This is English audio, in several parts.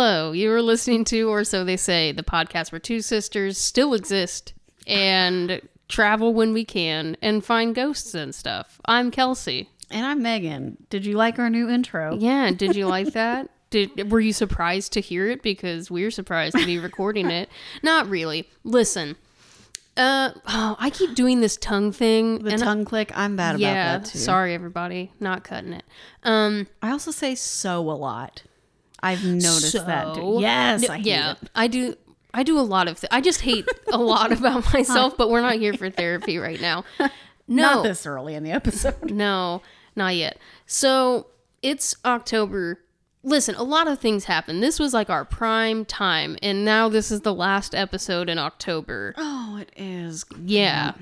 Hello, you are listening to, or so they say, the podcast where two sisters still exist and travel when we can and find ghosts and stuff. I'm Kelsey. And I'm Megan. Did you like our new intro? Yeah, did you like that? Did were you surprised to hear it because we're surprised to be recording it? Not really. Listen. Uh oh, I keep doing this tongue thing. The and I- tongue click, I'm bad yeah, about that too. sorry everybody, not cutting it. Um I also say so a lot. I've noticed that. Too. Yes, No, I yeah, it. I do. I do a lot of. Th- I just hate a lot about myself, but we're not here for therapy right now. No, Not this early in the episode. no, not yet. So it's October. Listen, a lot of things happen. This was like our prime time, and now this is the last episode in October. Oh, it is. Yeah,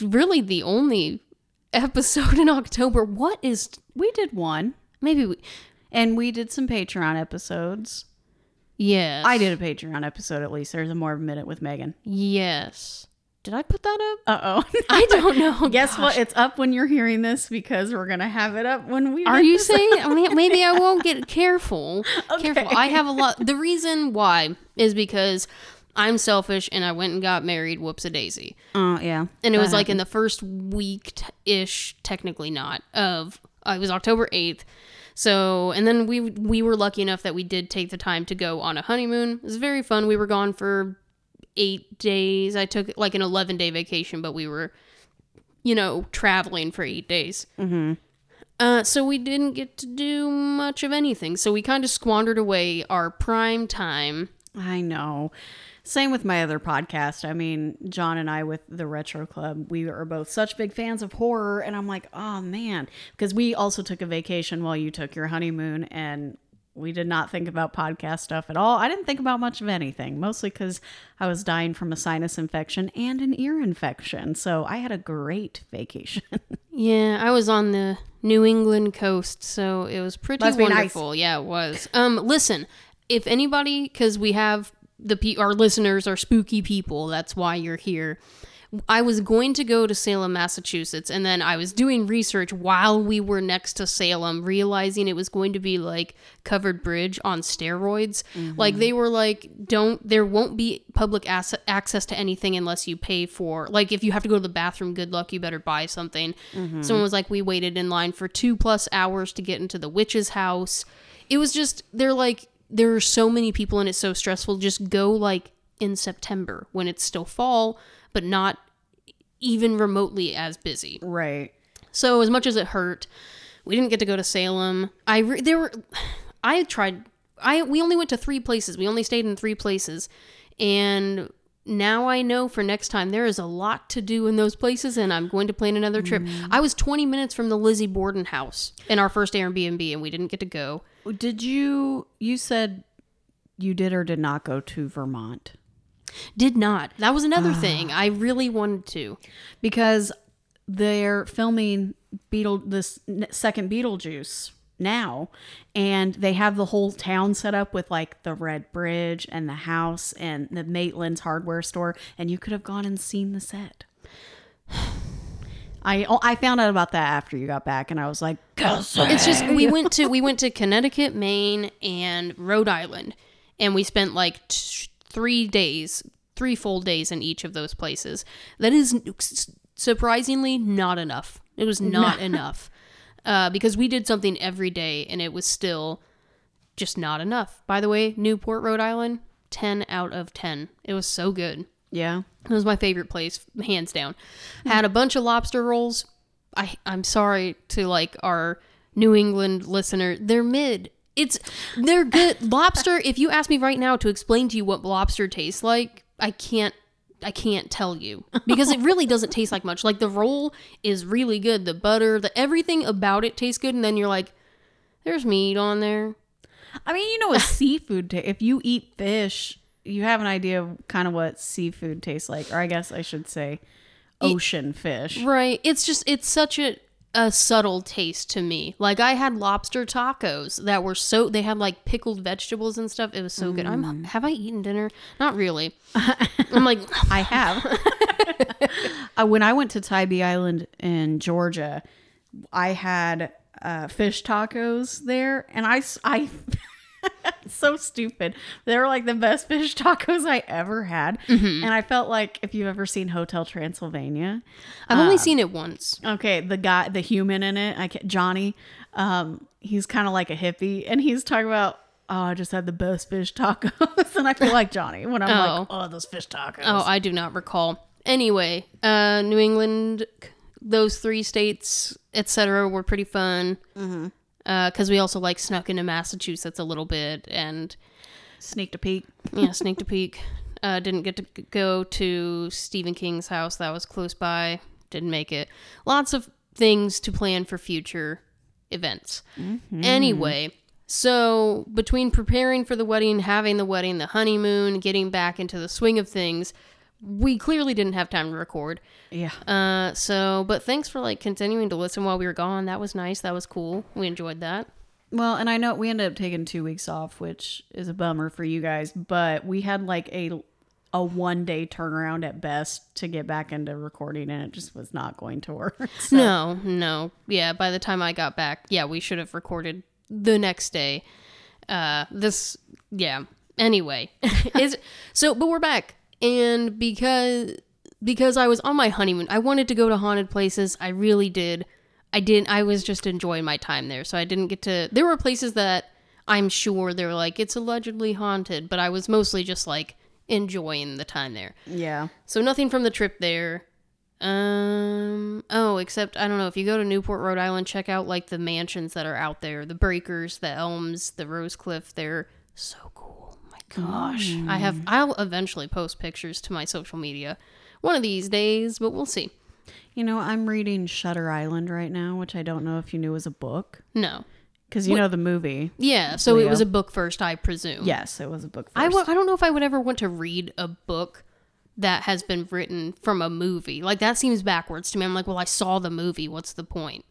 really the only episode in October. What is We did one, maybe? We, and we did some Patreon episodes. yes, I did a Patreon episode at least. There's a more minute with Megan. Yes. Did I put that up? Uh oh. I don't know. Guess Gosh. what? It's up when you're hearing this because we're gonna have it up when we. Are you saying I mean, maybe I won't get careful? Careful. I have a lot. The reason why is because I'm selfish and I went and got married. Whoops a daisy. Oh yeah. And it was That like in the first week ish, technically not of. Uh, it was October eighth. So and then we we were lucky enough that we did take the time to go on a honeymoon. It was very fun. We were gone for eight days. I took like an eleven day vacation, but we were, you know, traveling for eight days. Mm-hmm. Uh, so we didn't get to do much of anything. So we kind of squandered away our prime time. I know. Same with my other podcast. I mean, John and I with the Retro Club, we are both such big fans of horror. And I'm like, oh man. Because we also took a vacation while you took your honeymoon and we did not think about podcast stuff at all. I didn't think about much of anything, mostly because I was dying from a sinus infection and an ear infection. So I had a great vacation. Yeah, I was on the New England coast, so it was pretty be nice. wonderful. Yeah, it was. Um, listen, if anybody, because we have the pe- our listeners are spooky people, that's why you're here. I was going to go to Salem, Massachusetts, and then I was doing research while we were next to Salem, realizing it was going to be like covered bridge on steroids. Mm-hmm. Like they were like, don't there won't be public ass- access to anything unless you pay for. Like if you have to go to the bathroom, good luck, you better buy something. Mm-hmm. Someone was like, we waited in line for two plus hours to get into the witch's house. It was just they're like there are so many people and it's so stressful. Just go like in September when it's still fall, but not even remotely as busy. right. So as much as it hurt, we didn't get to go to Salem. I re- there were I tried I we only went to 3 places. We only stayed in 3 places. And now I know for next time there is a lot to do in those places and I'm going to plan another trip. Mm-hmm. I was 20 minutes from the Lizzie Borden house in our first Airbnb and we didn't get to go. Did you, you said you did or did not go to Vermont? Did not. That was another ah. thing. I really wanted to. because they're filming Beetle this second Beetlejuice now, and they have the whole town set up with like the red bridge and the house and the Maitland's hardware store, and you could have gone and seen the set. I oh, I found out about that after you got back, and I was like, It's just we went to we went to Connecticut, Maine, and Rhode Island, and we spent like t- three days, three full days in each of those places. That is surprisingly not enough. It was not enough uh, because we did something every day, and it was still just not enough. By the way, Newport, Rhode Island, ten out of ten. It was so good. Yeah, It was my favorite place, hands down. Had a bunch of lobster rolls. I I'm sorry to like our New England listener. They're mid. It's they're good. lobster, if you ask me right now to explain to you what lobster tastes like, I can't I can't tell you because it really doesn't taste like much. Like the roll is really good. The butter, the everything about it tastes good and then you're like there's meat on there. I mean, you know, a seafood. If you eat fish, you have an idea of kind of what seafood tastes like, or I guess I should say, ocean fish. Right. It's just it's such a a subtle taste to me. Like I had lobster tacos that were so they had like pickled vegetables and stuff. It was so good. I'm have I eaten dinner? Not really. I'm like I have. uh, when I went to Tybee Island in Georgia, I had uh, fish tacos there, and I, I, so stupid. They were like the best fish tacos I ever had. Mm-hmm. And I felt like if you've ever seen Hotel Transylvania, I've only seen it once. okay, the guy, the human in it, I can, Johnny, um, he's kind of like a hippie, and he's talking about. Oh, I just had the best fish tacos, and I feel like Johnny when I'm like, Oh. "Oh, those fish tacos." Oh, I do not recall. Anyway, uh, New England, those three states, etc., were pretty fun. Mm-hmm. Because we also like snuck into Massachusetts a little bit and Sneaked a peek. yeah, sneaked a peek. Uh, didn't get to go to Stephen King's house. That was close by. Didn't make it. Lots of things to plan for future events. Anyway, so between preparing for the wedding, having the wedding, the honeymoon, getting back into the swing of things, we clearly didn't have time to record. Yeah. Uh, so, but thanks for like continuing to listen while we were gone. That was nice. That was cool. We enjoyed that. Well, and I know we ended up taking two weeks off, which is a bummer for you guys, but we had like a a one day turnaround at best to get back into recording, and it just was not going to work. So- No, no. Yeah, by the time I got back, yeah, we should have recorded the next day. Uh this yeah. Anyway, is so but we're back. And because because I was on my honeymoon, I wanted to go to haunted places. I really did. I didn't I was just enjoying my time there. So I didn't get to There were places that I'm sure they're like it's allegedly haunted, but I was mostly just like enjoying the time there. Yeah. So nothing from the trip there. Um. Oh, except I don't know if you go to Newport, Rhode Island, check out like the mansions that are out there, the Breakers, the Elms, the Rosecliff. They're so cool. Gosh, I have. Mm. I'll eventually post pictures to my social media, one of these days, but we'll see. You know, I'm reading Shutter Island right now, which I don't know if you knew was a book. No. Because you know the movie. Yeah. So it was a book first, I presume. Yes, it was a book first. I w- I don't know if I would ever want to read a book that has been written from a movie. Like that seems backwards to me. I'm like, well, I saw the movie. What's the point?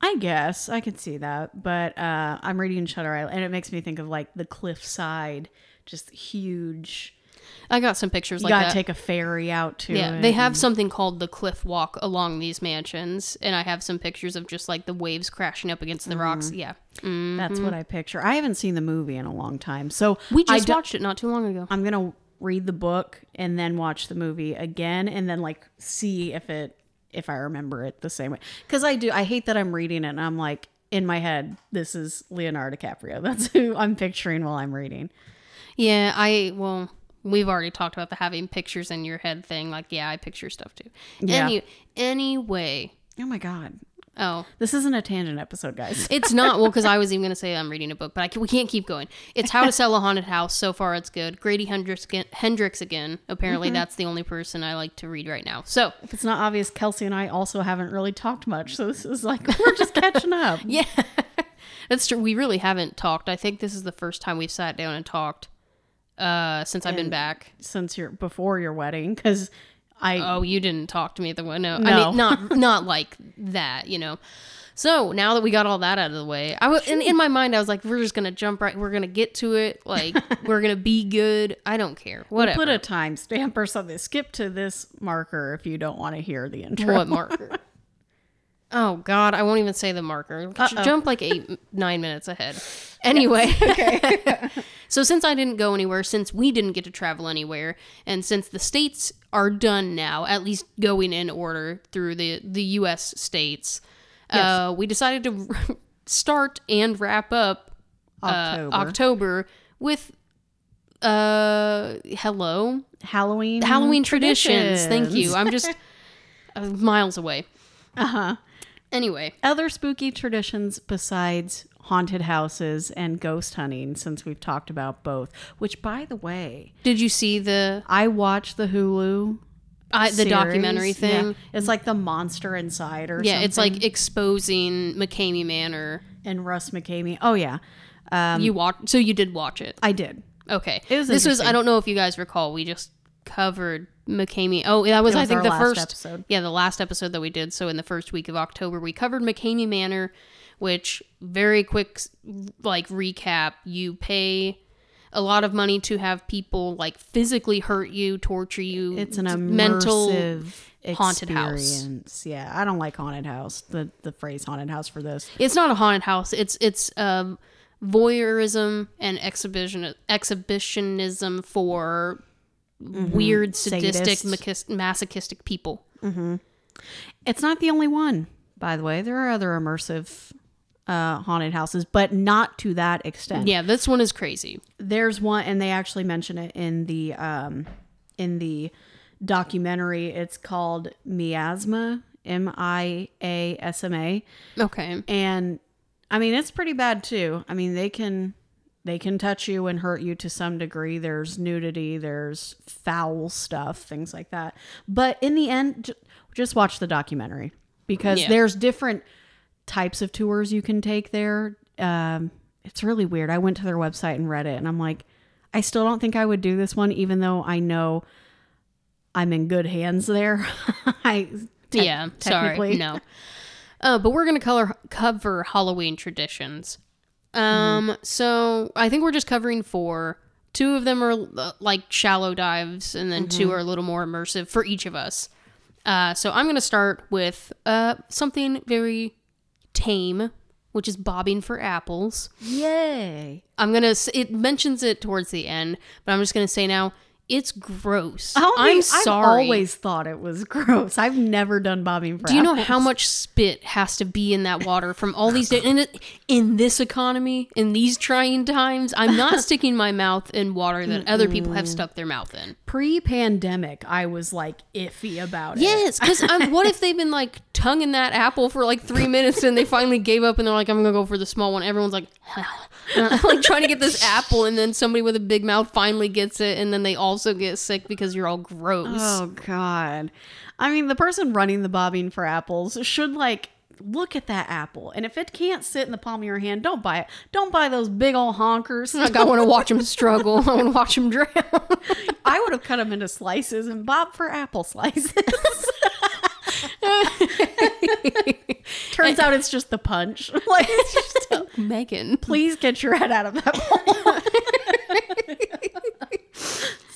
I guess I could see that, but uh, I'm reading Shutter Island, and it makes me think of like the cliffside, just huge. I got some pictures You like gotta that. take a ferry out to yeah, it. they have something called the cliff walk along these mansions, and I have some pictures of just like the waves crashing up against the rocks. Mm-hmm. Yeah, That's what I picture. I haven't seen the movie in a long time, so we just watched it not too long ago. I'm gonna read the book and then watch the movie again, and then like see if it if I remember it the same way. Because I do. I hate that I'm reading it and I'm like in my head, this is Leonardo DiCaprio. That's who I'm picturing while I'm reading. Yeah, I well, we've already talked about the having pictures in your head thing. Like, yeah, I picture stuff too. Yeah. Any anyway, Oh my god, oh, this isn't a tangent episode, guys. It's not well because I was even going to say I'm reading a book, but I can, we can't keep going. It's How to Sell a Haunted House. So far, it's good. Grady Hendrix again. Hendrix again. Apparently, that's the only person I like to read right now. So if it's not obvious, Kelsey and I also haven't really talked much, so this is like we're just catching up. yeah, that's true. We really haven't talked. I think this is the first time we've sat down and talked uh, since I've been back. since your before your wedding, because I Oh, you didn't talk to me at the one. No, I mean not not like that. You know. So now that we got all that out of the way, I was in, in my mind I was like, we're just gonna jump right. We're gonna get to it. Like we're gonna be good. I don't care. Whatever. put a timestamp or something. Skip to this marker if you don't want to hear the intro. What marker? oh God, I won't even say the marker. Jump like eight, nine minutes ahead. Anyway, so since I didn't go anywhere, since we didn't get to travel anywhere, and since the states are done now, at least going in order through the the U.S. states, uh, we decided to start and wrap up uh, October. October with uh hello Halloween Halloween traditions. Thank you. I'm just uh, miles away. Uh huh. Anyway, Other spooky traditions besides haunted houses and ghost hunting, since we've talked about both. Which, by the way, did you see the I watched the Hulu. I, the series. documentary thing? Yeah. It's like the monster inside or Yeah, something. it's like exposing McKamey Manor. and Russ McKamey. Oh yeah, um, you watch, so you did watch it. I did. Okay, It was this was. I don't know if you guys recall. We just covered McKamey. Oh, that was, It I think the first episode. Yeah, the last episode that we did. So in the first week of October, we covered McKamey Manor, which very quick like recap. You pay a lot of money to have people like physically hurt you, torture you. It's an immersive haunted house. Yeah, I don't like haunted house. The the phrase haunted house for this. It's not a haunted house. It's it's um voyeurism and exhibition exhibitionism for weird, sadistic, Sadist. masochistic people. It's not the only one, by the way. There are other immersive uh, haunted houses, but not to that extent. Yeah, this one is crazy. There's one, and they actually mention it in the um, in the documentary. It's called Miasma, M I A S M A, Okay. and I mean it's pretty bad too. I mean they can they can touch you and hurt you to some degree. There's nudity, there's foul stuff, things like that. But in the end, j- just watch the documentary because Yeah. there's different types of tours you can take there. Um, it's really weird. I went to their website and read it, and I'm like, I still don't think I would do this one, even though I know I'm in good hands there. I te- yeah, sorry. No. Uh, but we're going to color cover Halloween traditions. Um, so I think we're just covering four. Two of them are uh, like shallow dives, and then two are a little more immersive for each of us. Uh, so I'm going to start with uh, something very tame, which is bobbing for apples. Yay! I'm gonna. It mentions it towards the end, but I'm just gonna say now it's gross. I am sorry. I've always thought it was gross. I've never done bobbing for Do you know how much spit has to be in that water from all these days? In, in this economy, in these trying times, I'm not sticking my mouth in water that other people have stuck their mouth in. pre-pandemic? I was like iffy about it. Yes, because what if they've been like tonguing that apple for like three minutes and they finally gave up and they're like, I'm gonna go for the small one. Everyone's like, like trying to get this apple, and then somebody with a big mouth finally gets it, and then they also get sick because you're all gross. Oh God. I mean, the person running the bobbing for apples should like look at that apple, and if it can't sit in the palm of your hand, don't buy it. Don't buy those big old honkers. Like I want to watch them struggle. I want to watch them drown. I would have cut them into slices and bob for apple slices. Turns out it's just the punch. Like, it's just, Megan. please get your head out of that bowl.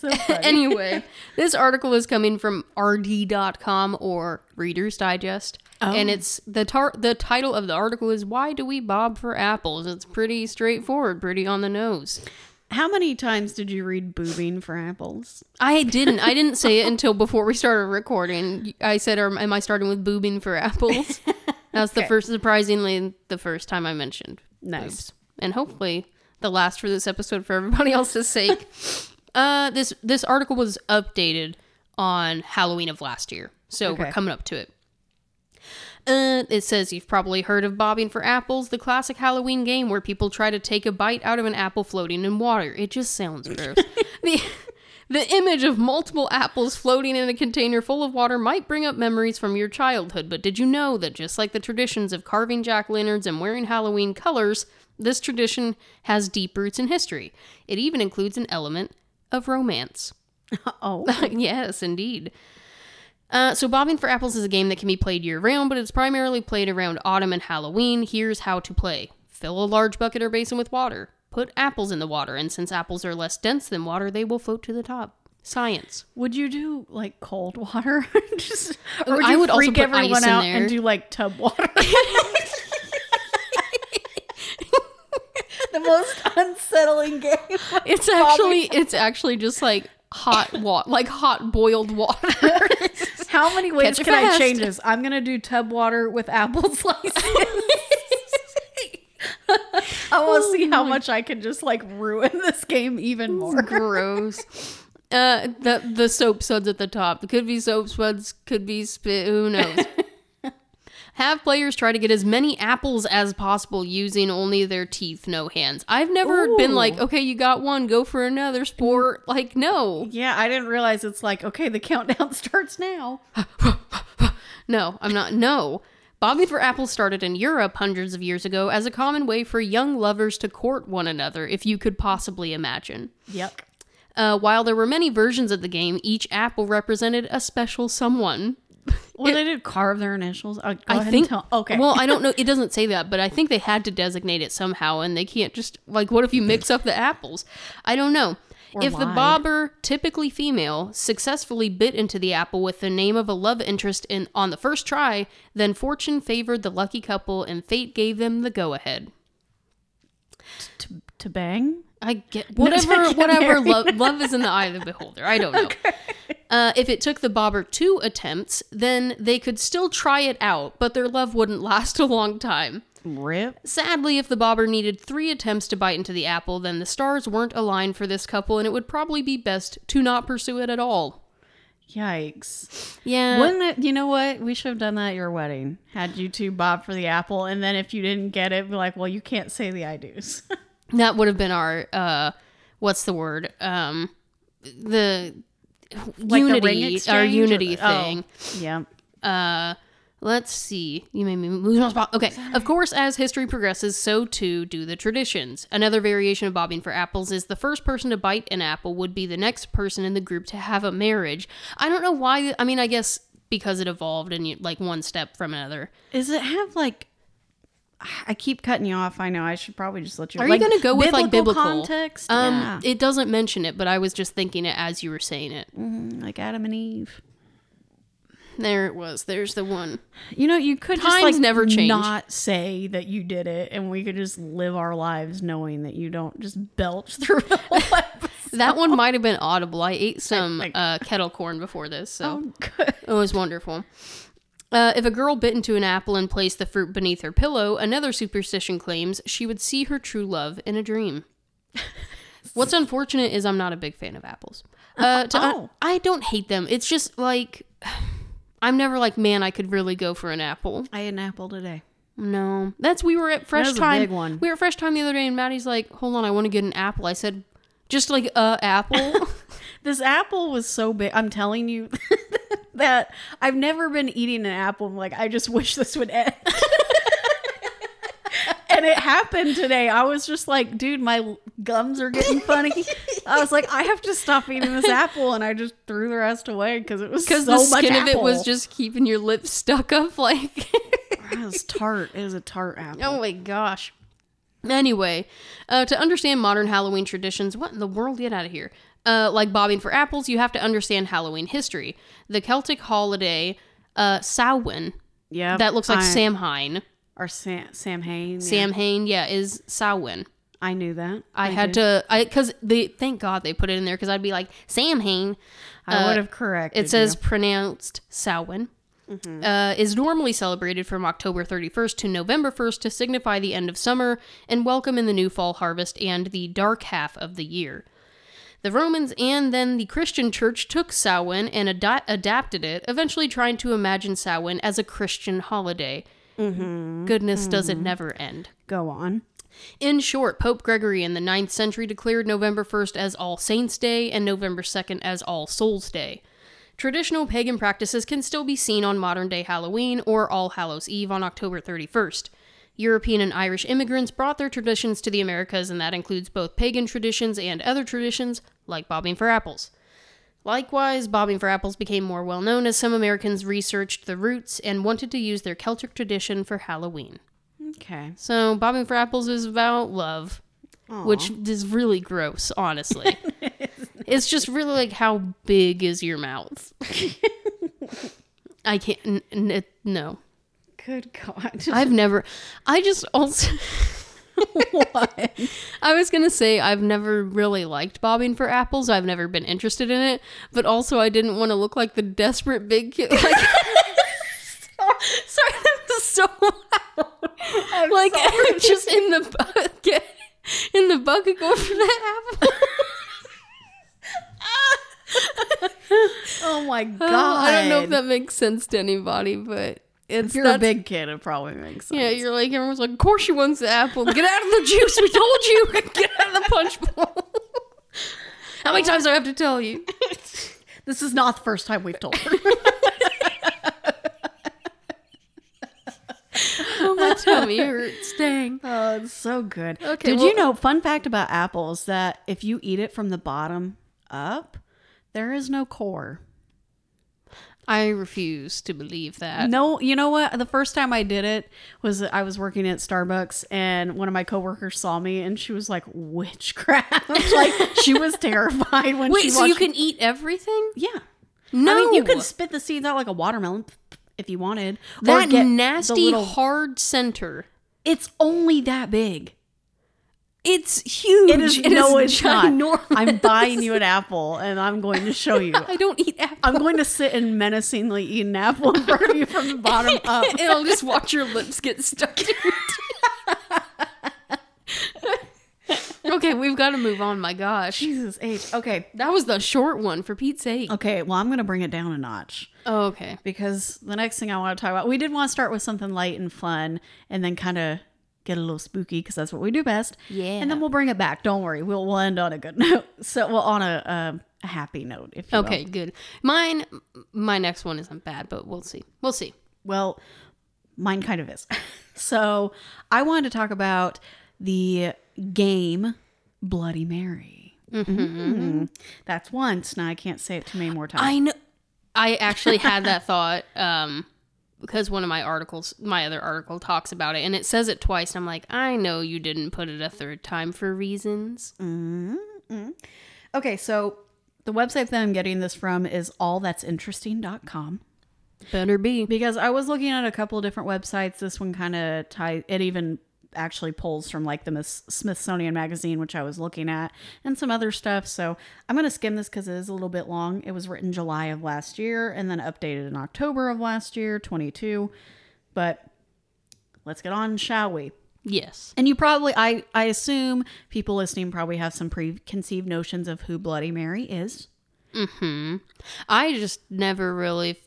So anyway, this article is coming from rd.com or Reader's Digest. Oh. And it's the tar- the title of the article is Why Do We Bob for Apples? It's pretty straightforward, pretty on the nose. How many times did you read boobing for apples? I didn't. I didn't say it until before we started recording. I said, "Am I starting with boobing for apples?" That's the first, surprisingly, the first time I mentioned Nice. boobs, and hopefully the last for this episode for everybody else's sake. uh, this this article was updated on Halloween of last year, so we're coming up to it. Uh, it says you've probably heard of bobbing for apples, the classic Halloween game where people try to take a bite out of an apple floating in water. It just sounds gross. the, the image of multiple apples floating in a container full of water might bring up memories from your childhood, but did you know that just like the traditions of carving jack lanterns and wearing Halloween colors, this tradition has deep roots in history? It even includes an element of romance. Oh, yes, indeed. Uh, so, Bobbing for Apples is a game that can be played year round, but it's primarily played around autumn and Halloween. Here's how to play fill a large bucket or basin with water, put apples in the water, and since apples are less dense than water, they will float to the top. Science. would you do like cold water? Just, or would I would also freak put everyone ice in out there. and do like tub water? Most unsettling game. It's actually it's actually just like hot water, like hot boiled water. How many ways Catch can I change this? I'm gonna do tub water with apple slices. I want to see how much I can just like ruin this game even more. Gross. Uh, the the soap suds at the top. It could be soap suds, could be spit. Who knows? Have players try to get as many apples as possible using only their teeth, no hands. I've never been like, okay, you got one, go for another sport. Like, no, Yeah, I didn't realize it's like okay, the countdown starts now. no, I'm not. No. Bobbing for apples started in Europe hundreds of years ago as a common way for young lovers to court one another, if you could possibly imagine. Yep. Uh, while there were many versions of the game, each apple represented a special someone. Well, they did carve their initials. Uh, go I ahead think. tell. Okay. Well, I don't know. It doesn't say that, but I think they had to designate it somehow, and they can't just like. What if you mix up the apples? I don't know. Or if the bobber, typically female, successfully bit into the apple with the name of a love interest in on the first try, then fortune favored the lucky couple and fate gave them the go ahead. To, to bang? I get whatever, get whatever. Love, love is in the eye of the beholder. I don't know. Uh, if it took the bobber two attempts, then they could still try it out, but their love wouldn't last a long time. Rip. Sadly, if the bobber needed three attempts to bite into the apple, then the stars weren't aligned for this couple, and it would probably be best to not pursue it at all. Yikes. Yeah. Wouldn't it, you know what? We should have done that at your wedding. Had you two bob for the apple, and then if you didn't get it, be like, well, you can't say the I do's. that would have been our uh what's the word um the Like unity exchange our unity the- oh. thing yeah. uh let's see you made me lose my spot okay of course as history progresses so too do the traditions another variation of bobbing for apples is the first person to bite an apple would be the next person in the group to have a marriage i don't know why i mean i guess because it evolved and you like one step from another Does it have like? I keep cutting you off. I know. I should probably just let you. Are like, you going to go with like biblical context? Um, yeah. it doesn't mention it, but I was just thinking it as you were saying it. Mm, like Adam and Eve. There it was. There's the one. You know, you could just Times like never change. not say that you did it, and we could just live our lives knowing that you don't just belch through the whole episode. That one might have been audible. I ate some Like- uh, kettle corn before this, so Oh, good. it was wonderful. Uh, if a girl bit into an apple and placed the fruit beneath her pillow, another superstition claims she would see her true love in a dream. What's unfortunate is I'm not a big fan of apples. Uh, to, Oh. I don't hate them. It's just like I'm never like, man, I could really go for an apple. I had an apple today. No, that's we were at Fresh was a Time. big one. We were at Fresh Thyme the other day, and Maddie's like, "Hold on, I want to get an apple." I said, "Just like a apple." This apple was so big. I'm telling you that I've never been eating an apple. I'm like, I just wish this would end. and it happened today. I was just like, dude, my gums are getting funny. I was like, I have to stop eating this apple, and I just threw the rest away because it was Because so the much skin of it was just keeping your lips stuck up, like. It was tart. It was a tart apple. oh my gosh. Anyway, uh, to understand modern Halloween traditions, what in the world? Get out of here. Uh, like bobbing for apples, you have to understand Halloween history. The Celtic holiday, uh, Samhain, Yeah, that looks like I- Samhain. or Sam Sam Hain. Sam Hain, yeah, is Samhain. I knew that. I, had to, I because they thank God they put it in there because I'd be like Sam Hain. I would have corrected. It says you. pronounced Samhain. Uh, is normally celebrated from October 31st to November 1st to signify the end of summer and welcome in the new fall harvest and the dark half of the year. The Romans and then the Christian church took Samhain and ada- adapted it, eventually trying to imagine Samhain as a Christian holiday. Mm-hmm. Goodness, does it hmm. never end. go on. In short, Pope Gregory in the 9th century declared November 1st as All Saints' Day and November 2nd as All Souls' Day. Traditional pagan practices can still be seen on modern day Halloween or All Hallows Eve on October 31st. European and Irish immigrants brought their traditions to the Americas, and that includes both pagan traditions and other traditions, like bobbing for apples. Likewise, bobbing for apples became more well known as some Americans researched the roots and wanted to use their Celtic tradition for Halloween. Okay. So bobbing for apples is about love, which is really gross, honestly. it's just really like how big is your mouth? I can't. N- n- no, Good God. I've never. I just also. what? I was gonna say I've never really liked bobbing for apples. I've never been interested in it, but also I didn't want to look like the desperate big kid. Like, sorry, that was so loud. like just in the bucket, in the bucket, going for that apple. Oh my God. I don't know if that makes sense to anybody, but it's If you're a big kid, it probably makes sense. Yeah, you're like everyone's like, of course she wants the apple. Get out of the juice. We told you. Get out of the punch bowl. How many times do I have to tell you? This is not the first time we've told her. Oh, my tummy hurts. Dang. oh, it's so good. Okay, Did well- you know, fun fact about apples, that if you eat it from the bottom up, there is no core. I refuse to believe that. No, you know what? The first time I did it was I was working at Starbucks and one of my coworkers saw me and she was like, witchcraft. like, she was terrified when Wait, she so you can eat everything? Yeah. No. I mean, you could spit the seeds out like a watermelon if you wanted. that nasty little- hard center. It's only that big. It's huge. It is It no, is it's not. I'm buying you an apple, and I'm going to show you. I don't eat apple. I'm going to sit and menacingly eat an apple in front of you from the bottom up. and I'll just watch your lips get stuck to it. okay, we've got to move on. My gosh, Jesus H. Okay. that was the short one for Pete's sake. Okay, well, I'm going to bring it down a notch Oh, okay. because the next thing I want to talk about, we did want to start with something light and fun and then kind of get a little spooky because that's what we do best. Yeah. And then we'll bring it back. Don't worry. We'll, we'll end on a good note. So, well, on a, a, a happy note, if you will. Okay, good. Mine, my next one isn't bad, but we'll see. We'll see. Well, mine kind of is. so, I wanted to talk about the game Bloody Mary. Mhm. That's once. Now I can't say it too many more times. I know. I actually had that thought um, because one of my articles, my other article, talks about it, and it says it twice. And I'm like, I know you didn't put it a third time for reasons. Mm-hmm. Okay, so the website that I'm getting this from is allthat'sinteresting.com Better be. because I was looking at a couple of different websites. This one kind of ties, it even actually pulls from like the Miss- Smithsonian Magazine, which I was looking at, and some other stuff. So I'm going to skim this because it is a little bit long. It was written July of last year and then updated in October of last year, 22. But let's get on, shall we? Yes. And you probably, I, I assume people listening probably have some preconceived notions of who Bloody Mary is. Hmm. I just never really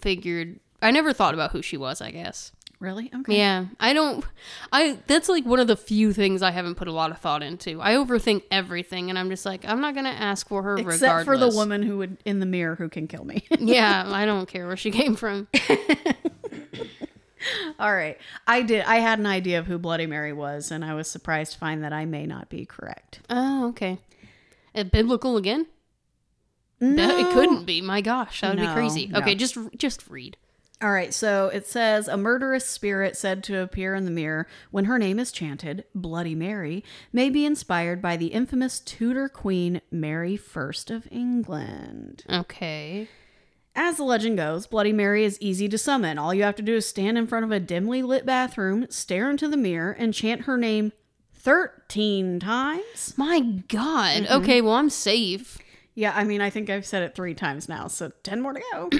figured. I never thought about who she was. I guess. Really? Okay. Yeah, I don't. I that's like one of the few things I haven't put a lot of thought into. I overthink everything, and I'm just like, I'm not gonna ask for her Except regardless. for the woman who would in the mirror who can kill me. yeah, I don't care where she came from. All right. I did. I had an idea of who Bloody Mary was, and I was surprised to find that I may not be correct. Oh, okay. Uh, biblical again? No. It couldn't be. My gosh, that would be No, crazy. no. Okay, just just read. All right, so it says a murderous spirit said to appear in the mirror when her name is chanted, Bloody Mary, may be inspired by the infamous Tudor Queen Mary I of England. Okay. As the legend goes, Bloody Mary is easy to summon. All you have to do is stand in front of a dimly lit bathroom, stare into the mirror, and chant her name 13 times. My God. Mm-hmm. Okay, well I'm safe. Yeah, I mean, I think I've said it three times now, so 10 more to go.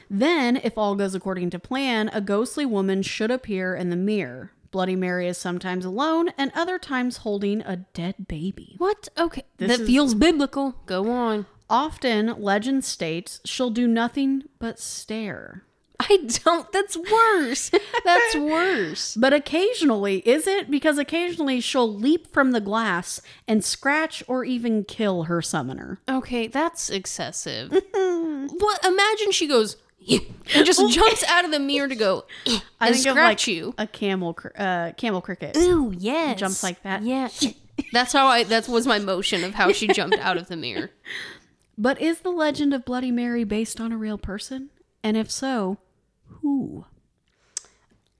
then, if all goes according to plan, a ghostly woman should appear in the mirror. Bloody Mary is sometimes alone and other times holding a dead baby. What? Okay, This that is- feels biblical. Go on. Often, legend states she'll do nothing but stare. I don't. That's worse. That's worse. But occasionally, is it? Because occasionally she'll leap from the glass and scratch or even kill her summoner. Okay, that's excessive. what? Imagine she goes and just jumps out of the mirror to go and think of, scratch like, you. A camel, cr- uh, camel cricket. Ooh, yes. Jumps like that. Yeah. That's how I. That was my motion of how she jumped out of the mirror. But is the legend of Bloody Mary based on a real person? And if so, who?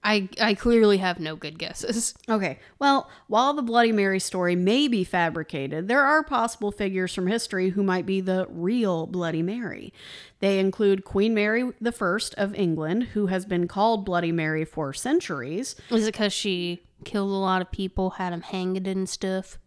I I clearly have no good guesses. Okay, well, while the Bloody Mary story may be fabricated, there are possible figures from history who might be the real Bloody Mary. They include Queen Mary I of England, who has been called Bloody Mary for centuries. Is it because she killed a lot of people, had them hanged and stuff?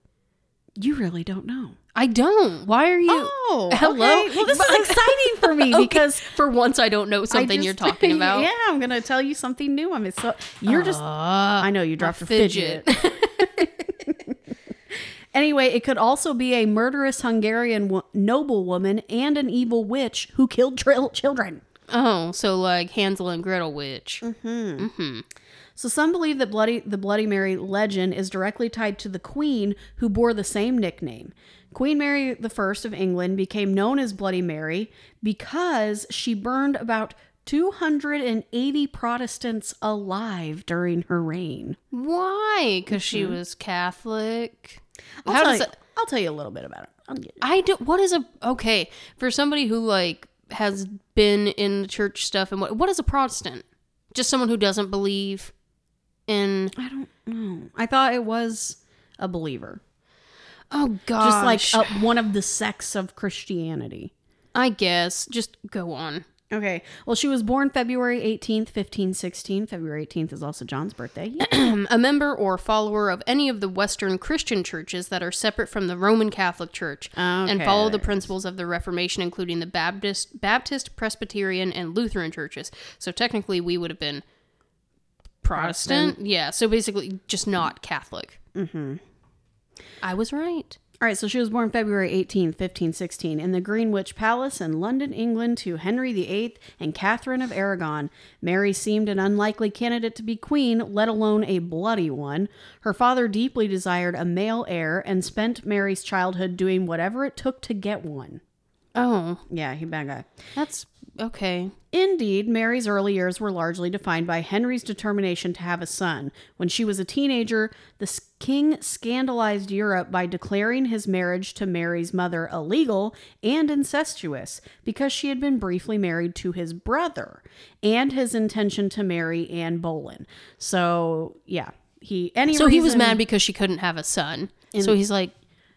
You really don't know. I don't. Why are you? Oh, hello. okay. Well, this is exciting for me Okay, because for once I don't know something just- you're talking about. yeah, I'm gonna tell you something new. I'm so you're just. Ah, I know you dropped a fidget. fidget. Anyway, it could also be a murderous Hungarian wo- noblewoman and an evil witch who killed children. oh, so like Hansel and Gretel witch. So some believe that Bloody the Bloody Mary legend is directly tied to the Queen who bore the same nickname. Queen Mary I of England became known as Bloody Mary because she burned about 280 Protestants alive during her reign. Why? Because she mm-hmm. was Catholic. I'll, How tell does you, that? I'll tell you a little bit about it. I don't. What is a okay for somebody who like has been in the church stuff and what? What is a Protestant? Just someone who doesn't believe in. I don't know. I thought it was a believer. Oh gosh. Just like uh, one of the sects of Christianity. I guess. Just go on. Okay. Well, she was born February 18th, 1516. February 18th is also John's birthday. Yeah. a member or follower of any of the Western Christian churches that are separate from the Roman Catholic Church and follow the principles of the Reformation, including the Baptist, Baptist, Presbyterian, and Lutheran churches. So technically, we would have been Protestant. Yeah. So basically, just not Catholic. Mm-hmm. I was right. All right, so she was born February 18th, 1516, in the Greenwich Palace in London, England, to Henry VIII and Catherine of Aragon. Mary seemed an unlikely candidate to be queen, let alone a bloody one. Her father deeply desired a male heir and spent Mary's childhood doing whatever it took to get one. Oh, Yeah, he bad guy. that's okay. Indeed, Mary's early years were largely defined by Henry's determination to have a son. When she was a teenager, the king scandalized Europe by declaring his marriage to Mary's mother illegal and incestuous because she had been briefly married to his brother and his intention to marry Anne Boleyn. So, yeah, he any So he was mad because she couldn't have a son. so he's like,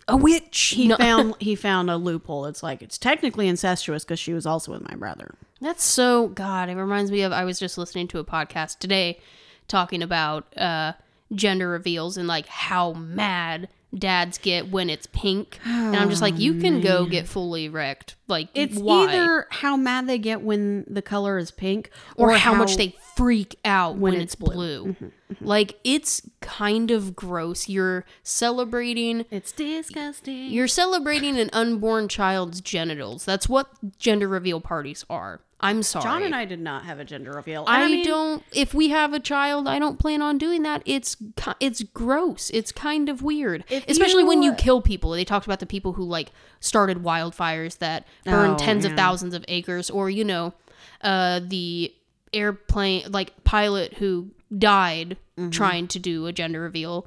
a witch. He No. found he found a loophole. It's like it's technically incestuous because she was also with my brother. That's so God. It reminds me of I was just listening to a podcast today talking about uh, gender reveals and like how mad dads get when it's pink, and I'm just like, you oh, can go get fully wrecked. Like It's why? either how mad they get when the color is pink, or, how, much they freak out when, when it's, it's blue. blue. Mm-hmm, mm-hmm. Like it's kind of gross. You're celebrating It's disgusting. You're celebrating an unborn child's genitals. That's what gender reveal parties are. I'm sorry. John and I did not have a gender reveal. And I, mean, don't. If we have a child, I don't plan on doing that. It's it's gross. It's kind of weird, especially when you- you kill people. They talked about the people who like started wildfires that burned Oh, tens of thousands of acres, or you know, uh, the airplane like pilot who died Mm-hmm. trying to do a gender reveal.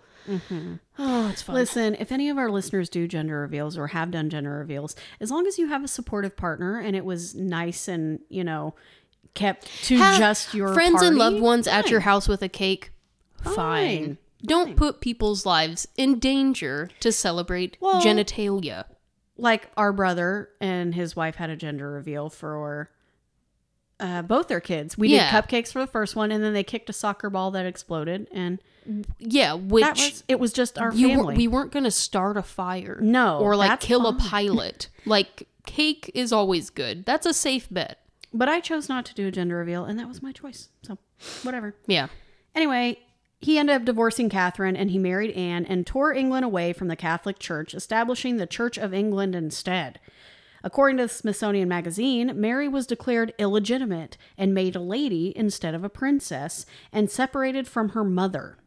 Oh, it's fun. Listen, if any of our listeners do gender reveals or have done gender reveals, as long as you have a supportive partner and it was nice and you know kept to Have just your friends and loved ones at your house with a cake. Fine. Fine. Don't put people's lives in danger to celebrate Well- genitalia. like our brother and his wife had a gender reveal for uh, both their kids. We Yeah. did cupcakes for the first one, and then they kicked a soccer ball that exploded, and Yeah, which that was it. Was just our family. we weren't going to start a fire. No, or like kill a pilot. like cake is always good. That's a safe bet. but I chose not to do a gender reveal, and that was my choice. So whatever. Yeah. Anyway, he ended up divorcing Catherine and he married Anne and tore England away from the Catholic Church, establishing the Church of England instead. According to the Smithsonian Magazine, Mary was declared illegitimate and made a lady instead of a princess and separated from her mother.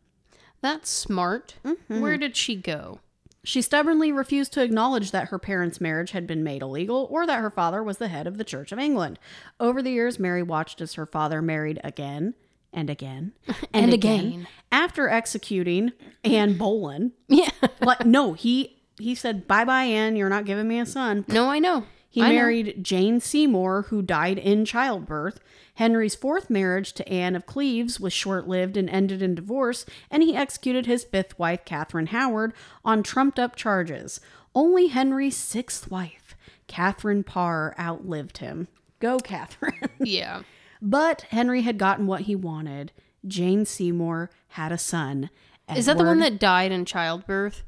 That's smart. Mm-hmm. Where did she go? She stubbornly refused to acknowledge that her parents' marriage had been made illegal or that her father was the head of the Church of England. Over the years, Mary watched as her father married again and again and, And again. again. after executing Anne Boleyn. Yeah. like no, he he said bye bye Anne, you're not giving me a son. no, I know. He I know. married Jane Seymour, who died in childbirth. Henry's fourth marriage to Anne of Cleves was short lived and ended in divorce, and he executed his fifth wife, Catherine Howard, on trumped up charges. Only Henry's sixth wife, Catherine Parr, outlived him. Go, Catherine. Yeah. but Henry had gotten what he wanted. Jane Seymour had a son. Is that the one that died in childbirth?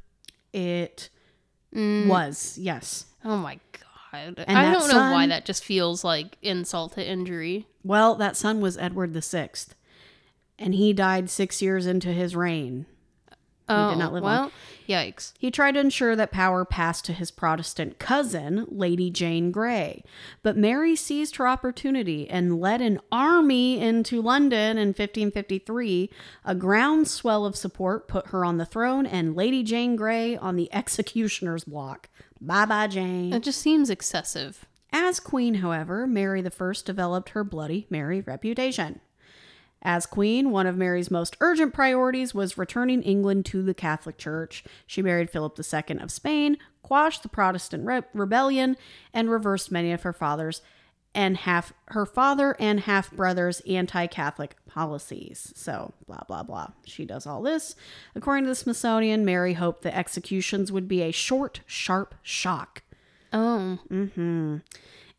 it Mm. was? Yes. Oh my god. And I don't know why that just feels like insult to injury. Well, that son was Edward the Sixth, and he died six years into his reign. Oh, did not live long. well, yikes. He tried to ensure that power passed to his Protestant cousin, Lady Jane Grey. But Mary seized her opportunity and led an army into London in 1553. A groundswell of support put her on the throne and Lady Jane Grey on the executioner's block. Bye bye, Jane. It just seems excessive. As queen, however, Mary I developed her Bloody Mary reputation. As queen, one of Mary's most urgent priorities was returning England to the Catholic Church. She married Philip II of Spain, quashed the Protestant re- rebellion, and reversed many of her father's and half her father and half brother's anti-Catholic policies. So, blah blah blah. She does all this. According to the Smithsonian, Mary hoped the executions would be a short, sharp shock. Oh, Mhm.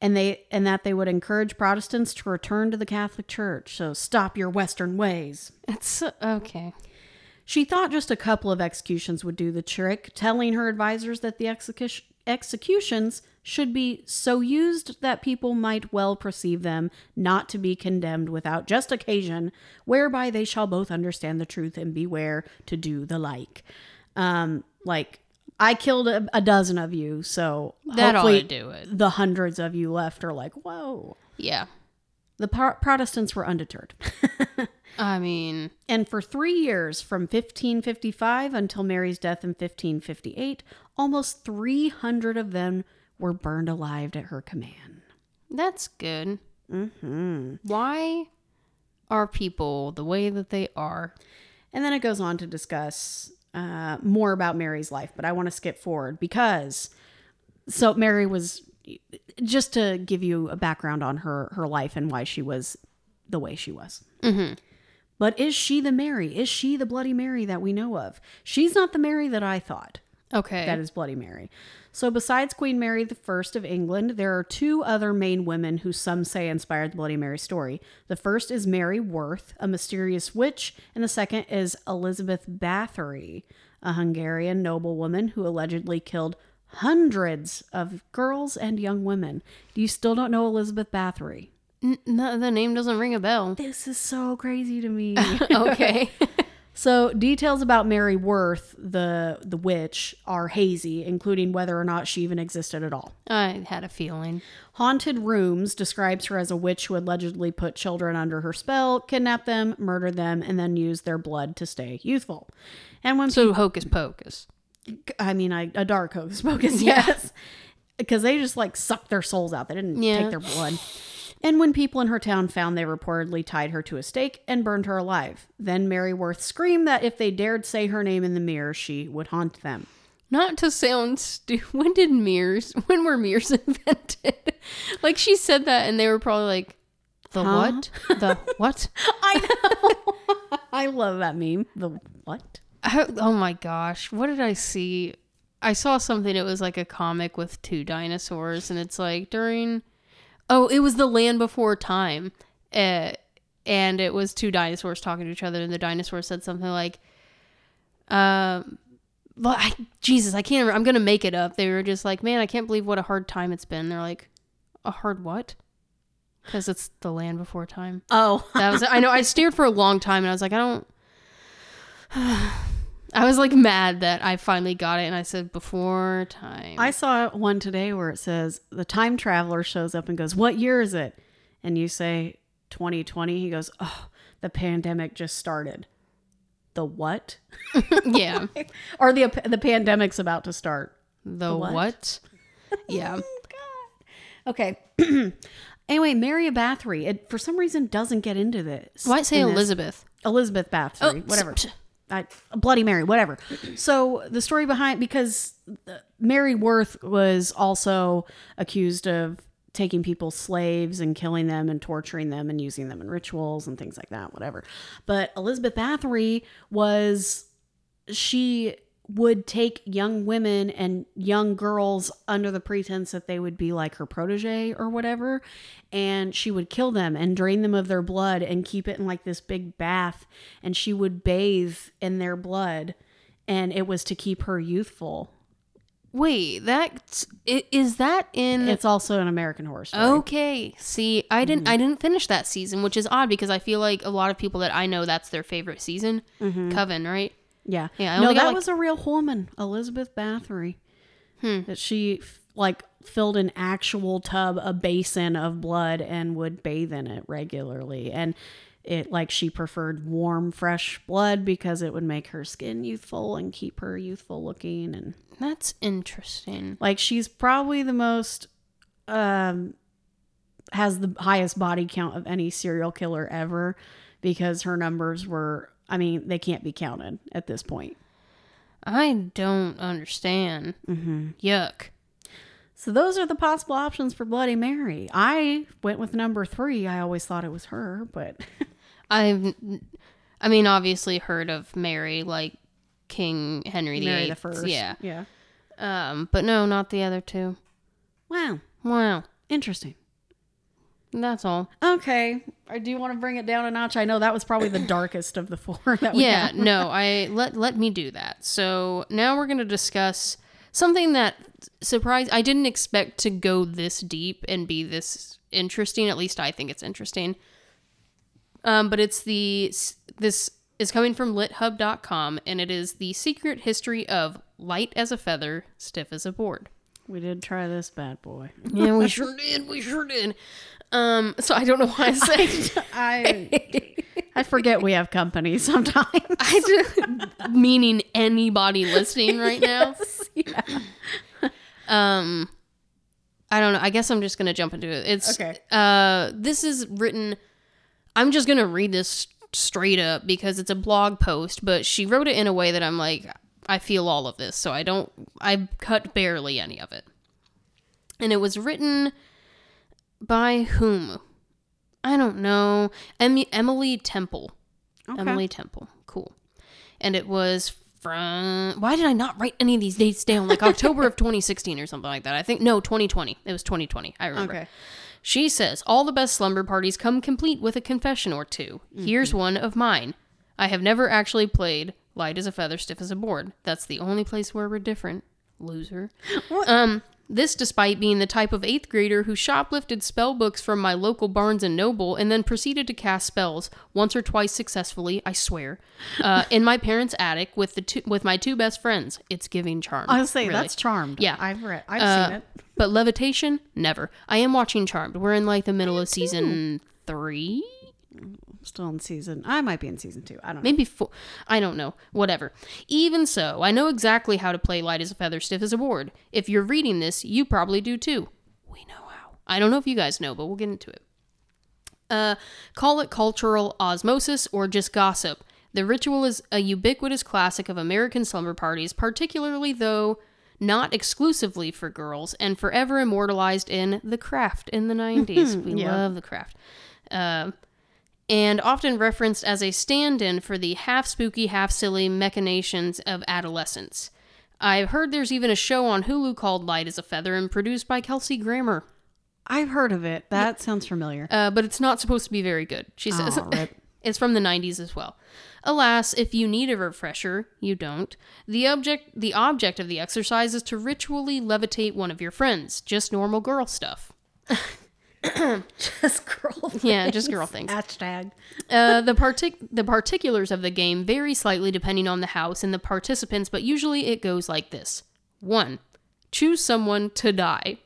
and they and that they would encourage Protestants to return to the Catholic Church. So stop your Western ways. It's okay. She thought just a couple of executions would do the trick, telling her advisors that the execution, executions should be so used that people might well perceive them not to be condemned without just occasion, whereby they shall both understand the truth and beware to do the like. Um, like I killed a, a dozen of you, so That ought hopefully to do it. the hundreds of you left are like, whoa. Yeah. The Pro- Protestants were undeterred. I mean, And for three years, from 1555 until Mary's death in 1558, almost 300 of them were burned alive at her command. that's good. hmm Why are people the way that they are? And then it goes on to discuss uh, more about Mary's life, but I want to skip forward because so Mary was just to give you a background on her her life and why she was the way she was. Mm-hmm. But is she the Mary? Is she the Bloody Mary that we know of? She's not the Mary that I thought. Okay. That is Bloody Mary. So, besides Queen Mary I of England, there are two other main women who some say inspired the Bloody Mary story. The first is Mary Worth, a mysterious witch, and the second is Elizabeth Bathory, a Hungarian noblewoman who allegedly killed hundreds of girls and young women. You still don't know Elizabeth Bathory? N- no, the name doesn't ring a bell. This is so crazy to me. okay. So details about Mary Worth, the the witch, are hazy, including whether or not she even existed at all. I had a feeling. Haunted Rooms describes her as a witch who allegedly put children under her spell, kidnapped them, murdered them, and then used their blood to stay youthful. And when So hocus pocus. I mean, I, a dark hocus pocus, yes, because they just like sucked their souls out. They didn't Yeah. take their blood. And when people in her town found they reportedly tied her to a stake and burned her alive. Then Mary Worth screamed that if they dared say her name in the mirror, she would haunt them. Not to sound stupid. when did mirrors when were mirrors invented? like she said that and they were probably like the Huh? what? The what? I know. I love that meme. The what? I, oh my gosh, what did I see? I saw something it was like a comic with two dinosaurs and it's like during Oh, it was the land before time. Uh, and it was two dinosaurs talking to each other and the dinosaur said something like um but I, Jesus, I can't. remember. I'm gonna make it up. They were just like, "Man, I can't believe what a hard time it's been." They're like, "A hard what?" Because it's the land before time. Oh, That was. I know. I stared for a long time, and I was like, I don't. I was like mad that I finally got it, and I said before time. I saw one today where it says the time traveler shows up and goes, "What year is it?" And you say 2020. He goes, "Oh, the pandemic just started." The what? yeah. or the the pandemic's about to start. The what? what? Yeah. Oh okay. anyway, Mary Bathory, it for some reason doesn't get into this. Why say in this. Elizabeth? Elizabeth Bathory, Oh, whatever. I, Bloody Mary, whatever. So the story behind because Mary Worth was also accused of taking people slaves and killing them and torturing them and using them in rituals and things like that, whatever. But Elizabeth Bathory was she would take young women and young girls under the pretense that they would be like her protege or whatever and she would kill them and drain them of their blood and keep it in like this big bath and she would bathe in their blood and it was to keep her youthful Wait, that's that in? it's also an american horror story Okay. See, I didn't Mm-hmm. I didn't finish that season, which is odd because I feel like a lot of people that I know that's their favorite season. Coven, right? Yeah Yeah, no that like- was a real woman elizabeth bathory Hmm. that she f- like filled an actual tub a basin of blood and would bathe in it regularly and it like she preferred warm fresh blood because it would make her skin youthful and keep her youthful looking and That's interesting. like she's probably the most um has the highest body count of any serial killer ever because her numbers were I mean they can't be counted at this point. I don't understand. Mm-hmm. Yuck. So those are the possible options for Bloody Mary. I went with number three. I always thought it was her, but I've, I mean, obviously heard of Mary, like King Henry the Mary Eighth. the First. Yeah. yeah. Um, but no, not the other two. Wow. Wow. Interesting. That's all. Okay. I do want to bring it down a notch. I know that was probably the darkest of the four that we Yeah, no, I let let me do that. So now we're going to discuss something that surprised I didn't expect to go this deep and be this interesting. At least I think it's interesting. Um, but it's the this is coming from lithub.com and it is the secret history of light as a feather, stiff as a board. We did try this bad boy. Yeah, we sure did. We sure did. Um, so I don't know why I say I I forget we have company sometimes. I just, meaning anybody listening right now. yeah. Um, I don't know. I guess I'm just gonna jump into it. It's Okay. Uh, this is written. I'm just gonna read this straight up because it's a blog post, but she wrote it in a way that I'm like, I feel all of this, so I don't. I cut barely any of it, and it was written by whom? I don't know. Em- Emily Temple. Okay. Emily Temple. Cool. And it was from. Why did I not write any of these dates down? Like October of 2016 or something like that. I think, no, 2020. It was 2020. I remember. Okay. She says, All the best slumber parties come complete with a confession or 2 Here's one of mine. I have never actually played Light as a Feather, Stiff as a Board. That's the only place where we're different. Loser. What? Um, this despite being the type of eighth grader who shoplifted spell books from my local Barnes and Noble and then proceeded to cast spells once or twice successfully, I swear, uh, in my parents' attic with the two, with my two best friends. It's giving charm. I was saying really. that's charmed. Yeah. I've read. I've Uh, seen it. But levitation, never. I am watching Charmed. We're in like the middle of season three, Still in season. I might be in season two. I don't know. maybe four. I don't know. Whatever. Even so, I know exactly how to play light as a feather, stiff as a board. If you're reading this, you probably do too. We know how. I don't know if you guys know, but we'll get into it. Uh, call it cultural osmosis or just gossip. The ritual is a ubiquitous classic of American slumber parties, particularly though not exclusively for girls, and forever immortalized in The Craft in the 90s. We Yeah. love The Craft. Uh, and often referenced as a stand in for the half spooky, half silly machinations of adolescence. I've heard there's even a show on Hulu called Light as a Feather and produced by Kelsey Grammer. I've heard of it. That sounds familiar. Uh, but it's not supposed to be very good, she says. Rip. it's from the 90s as well. Alas, if you need a refresher, you don't. The object the object of the exercise is to ritually levitate one of your friends. Just normal girl stuff. Just girl. Yeah, just girl things. Hashtag. Uh, the partic- the particulars of the game vary slightly depending on the house and the participants, but usually it goes like this: one, choose someone to die.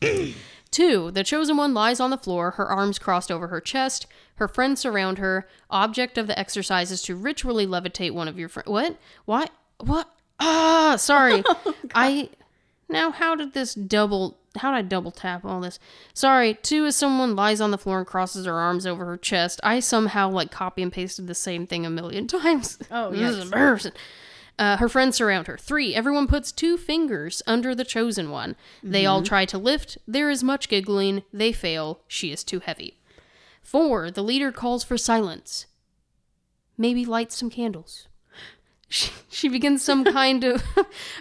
Two, the chosen one lies on the floor, her arms crossed over her chest. Her friends surround her. Object of the exercise is to ritually levitate one of your friends. What? What? What? Ah, sorry. I. Now, how did this double. How did I double tap all this? Sorry. Two is someone lies on the floor and crosses her arms over her chest. I somehow, like, copy and pasted the same thing a million times. Oh, This is yes. embarrassing. Uh, her friends surround her. Three, everyone puts two fingers under the chosen one. They all try to lift. There is much giggling. They fail. She is too heavy. Four, the leader calls for silence. Maybe light some candles. She, she begins some kind of,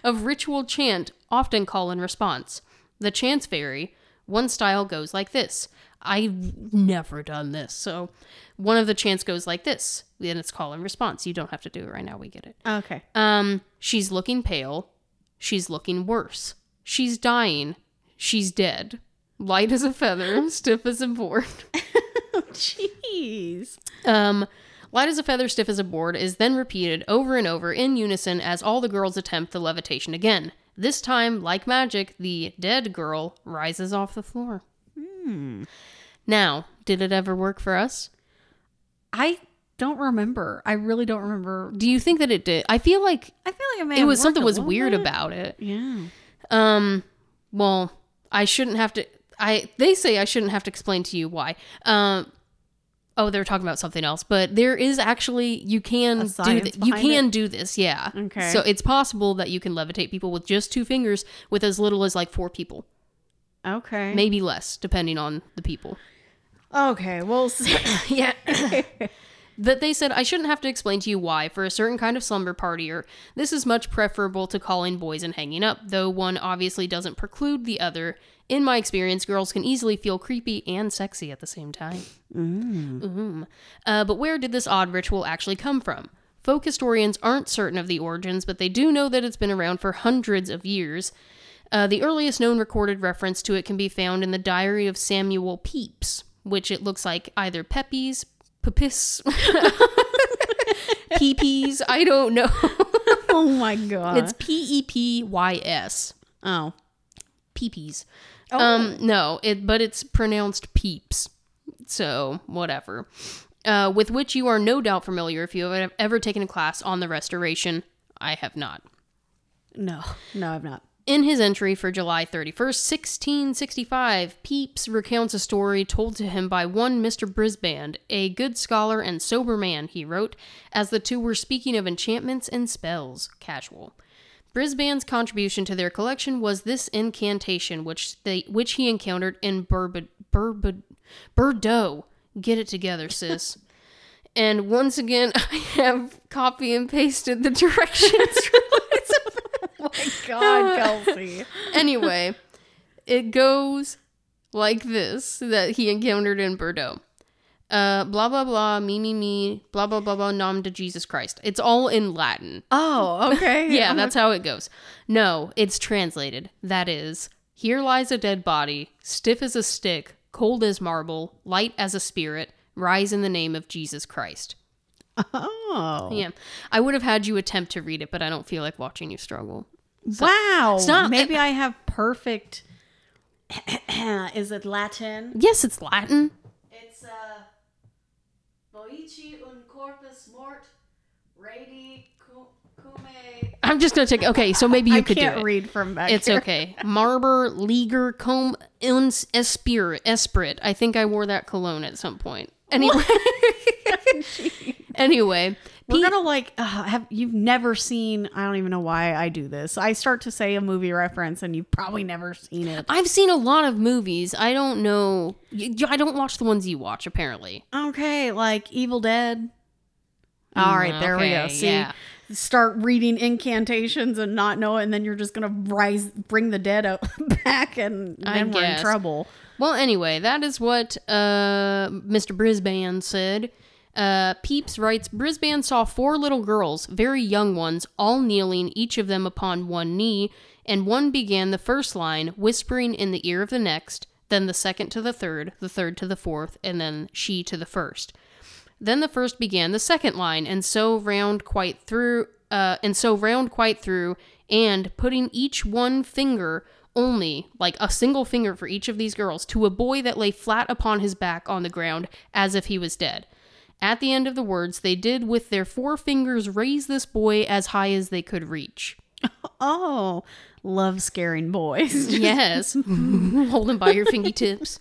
of ritual chant, often call and response. The chants vary. One style goes like this. I've never done this. So one of the chants goes like this. Then it's call and response. You don't have to do it right now. We get it. Okay. Um, she's looking pale. She's looking worse. She's dying. She's dead. Light as a feather, stiff as a board. Jeez. Um, light as a feather, stiff as a board is then repeated over and over in unison as all the girls attempt the levitation again. This time, like magic, the dead girl rises off the floor. Hmm. Now, did it ever work for us? I don't remember. I really don't remember. Do you think that it did? I feel like I feel like it may it was something was weird bit. about it. Yeah. Um, well, I shouldn't have to. I they say I shouldn't have to explain to you why. Um, oh, they're talking about something else, but there is actually you can do th- you can do this. Yeah. Okay. So it's possible that you can levitate people with just two fingers, with as little as like four people, Okay. maybe less, depending on the people. Okay. we'll see. yeah. That they said, I shouldn't have to explain to you why, for a certain kind of slumber partier, this is much preferable to calling boys and hanging up, though one obviously doesn't preclude the other. In my experience, girls can easily feel creepy and sexy at the same time. Mm. Uh, but where did this odd ritual actually come from? Folk historians aren't certain of the origins, but they do know that it's been around for hundreds of years. Uh, the earliest known recorded reference to it can be found in the diary of Samuel Pepys, which it looks like either Pepys, Pepys, Peepees, I don't know. Oh my god. it's P E P Y S. oh. Peepees. Oh. Um, no, it but it's pronounced peeps. So whatever. Uh, with which you are no doubt familiar if you have ever taken a class on the Restoration. I have not. No. No, I've not. In his entry for July 31st, 1665, Pepys recounts a story told to him by one Mr. Brisbane, a good scholar and sober man, he wrote, as the two were speaking of enchantments and spells, casual. Brisbane's contribution to their collection was this incantation, which they which he encountered in Bordeaux. Get it together, sis. and once again, I have copy and pasted the directions. My god, Kelsey. anyway, it goes like this that he encountered in Bordeaux. Uh, blah blah blah, me me me, blah blah blah blah, nom de Jesus Christ. It's all in Latin. Oh, okay. Yeah, that's how it goes. No, it's translated. That is, here lies a dead body, stiff as a stick, cold as marble, light as a spirit. Rise in the name of Jesus Christ. Oh. Yeah, I would have had you attempt to read it, but I don't feel like watching you struggle. Wow. Stop. Maybe I have perfect. Is it Latin? Yes, it's Latin. It's uh. Voici un corpus mort, radi cume. I'm just gonna take. Okay, so maybe you I could can't do it. read from back It's here. okay. Marber Liger Comb uns Esprit. Esprit. I think I wore that cologne at some point. Anyway. anyway. We're Pete- gonna like uh, have you've never seen. I don't even know why I do this. I start to say a movie reference and you've probably never seen it. I've seen a lot of movies. I don't know. I don't watch the ones you watch, apparently. Okay, like Evil Dead. All right, there we go. See, yeah. start reading incantations and not know it, and then you're just gonna rise, bring the dead up back, and then we're in trouble. Well, anyway, that is what uh, Mr. Brisbane said. Uh, Pepys writes Brisbane saw four little girls, very young ones, all kneeling, each of them upon one knee, and one began the first line, whispering in the ear of the next, then the second to the third, the third to the fourth, and then she to the first. Then the first began the second line, and so round quite through, uh, and so round quite through, and putting each one finger only, like a single finger for each of these girls, to a boy that lay flat upon his back on the ground, as if he was dead. At the end of the words, they did with their four fingers raise this boy as high as they could reach. Oh, love scaring boys. Yes, hold him by your fingertips.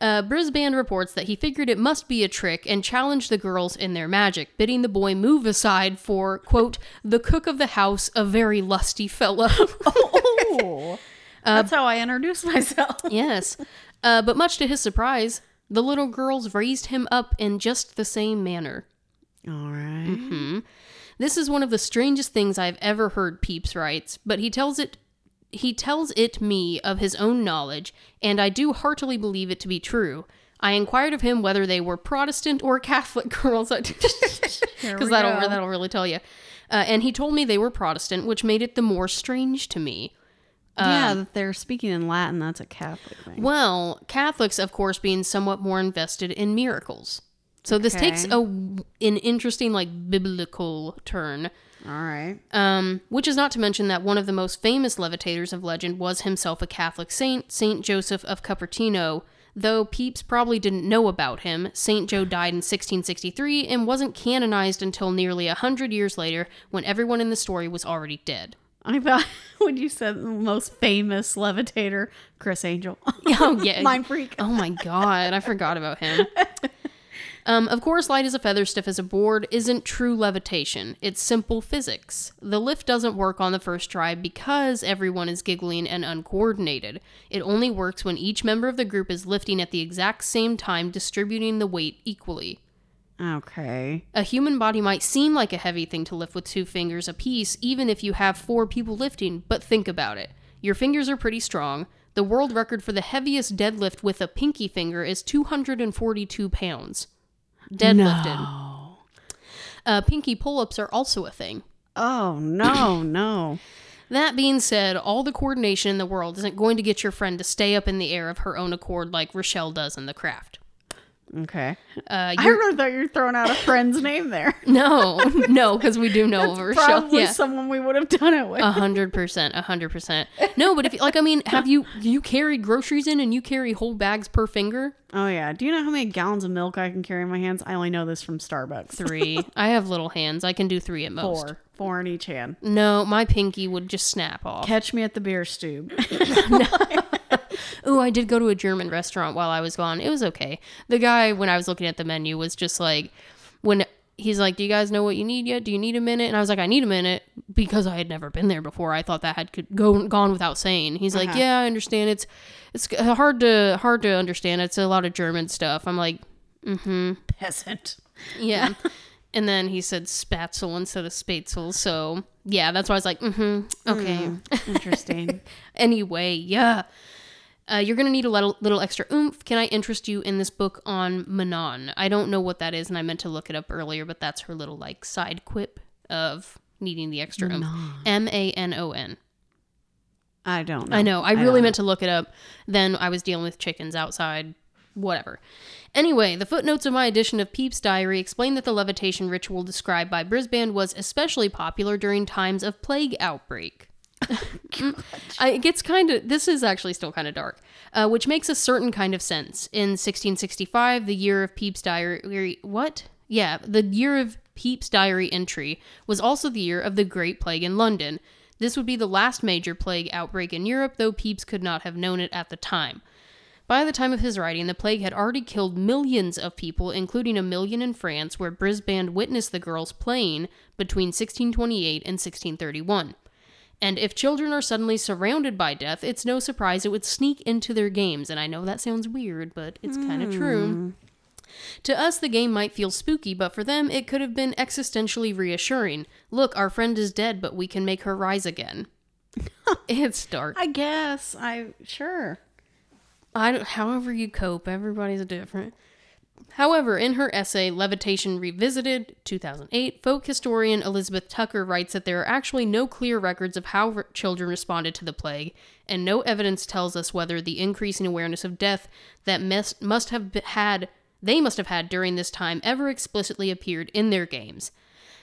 Uh, Brisbane reports that he figured it must be a trick and challenged the girls in their magic, bidding the boy move aside for, quote, the cook of the house, a very lusty fellow. oh, that's how I introduce myself. yes. Uh, but much to his surprise, the little girls raised him up in just the same manner. All right. This is one of the strangest things I've ever heard Pepys writes, but he tells it he tells it me of his own knowledge, and I do heartily believe it to be true. I inquired of him whether they were Protestant or Catholic girls, because that'll go. that'll really tell you. Uh, and he told me they were Protestant, which made it the more strange to me. Yeah, that they're speaking in Latin. That's a Catholic thing. Well, Catholics, of course, being somewhat more invested in miracles. So this takes a an interesting like biblical turn. All right. Um, which is not to mention that one of the most famous levitators of legend was himself a Catholic saint, Saint Joseph of Cupertino. Though Pepys probably didn't know about him, Saint Joe died in 1663 and wasn't canonized until nearly a hundred years later, when everyone in the story was already dead. I thought when you said the most famous levitator, Criss Angel. Oh yeah, Mind freak. Oh my god, I forgot about him. Um, of course, light as a feather, stiff as a board isn't true levitation. It's simple physics. The lift doesn't work on the first try because everyone is giggling and uncoordinated. It only works when each member of the group is lifting at the exact same time, distributing the weight equally. Okay. A human body might seem like a heavy thing to lift with two fingers apiece, even if you have four people lifting, but think about it. Your fingers are pretty strong. The world record for the heaviest deadlift with a pinky finger is 242 pounds. Deadlifted. No. Uh, pinky pull ups are also a thing. Oh no, no. That being said, all the coordination in the world isn't going to get your friend to stay up in the air of her own accord like Rochelle does in the craft. Okay. Uh, I really thought you were throwing out a friend's name there. no, no, because we do know. Probably Yeah. someone we would have done it with. A hundred percent, a hundred percent. No, but if like I mean, have you you carry groceries in and you carry whole bags per finger? oh yeah. Do you know how many gallons of milk I can carry in my hands? I only know this from Starbucks. Three. I have little hands. I can do three at most. Four. Four in each hand. No, my pinky would just snap off. Catch me at the beer stube. Ooh, I did go to a German restaurant while I was gone. It was okay. The guy, when I was looking at the menu, was just like, when he's like, "Do you guys know what you need yet? Do you need a minute?" And I was like, "I need a minute," because I had never been there before. I thought that had could go gone without saying. He's like, Uh-huh. "Yeah, I understand. It's it's hard to hard to understand. It's a lot of German stuff." I'm like, Peasant. "Yeah." and then he said spatzel instead of spatzel. So yeah, that's why I was like, "Mm-hmm, okay." Interesting. Anyway, yeah. Uh, you're going to need a little, little extra oomph. Can I interest you in this book on Manon? I don't know what that is, and I meant to look it up earlier, but that's her little, like, side quip of needing the extra oomph. M A N O N. I don't know. I know. I don't really know. meant to look it up. Then I was dealing with chickens outside. Whatever. Anyway, the footnotes of my edition of Pepys' Diary explain that the levitation ritual described by Brisbane was especially popular during times of plague outbreak. I, it gets kind of. This is actually still kind of dark, uh, which makes a certain kind of sense. In 1665, the year of Pepys' diary. What? Yeah, the year of Pepys' diary entry was also the year of the Great Plague in London. This would be the last major plague outbreak in Europe, though Pepys could not have known it at the time. By the time of his writing, the plague had already killed millions of people, including a million in France, where Brisbane witnessed the girls playing between 1628 and 1631. And if children are suddenly surrounded by death, it's no surprise it would sneak into their games. And I know that sounds weird, but it's kind of true. Hmm. To us, the game might feel spooky, but for them, it could have been existentially reassuring. Look, our friend is dead, but we can make her rise again. it's dark. I guess. I sure. I don't, however you cope, everybody's different. However, in her essay Levitation Revisited, 2008, folk historian Elizabeth Tucker writes that there are actually no clear records of how r- children responded to the plague, and no evidence tells us whether the increasing awareness of death that mes- must have be- had they must have had during this time ever explicitly appeared in their games.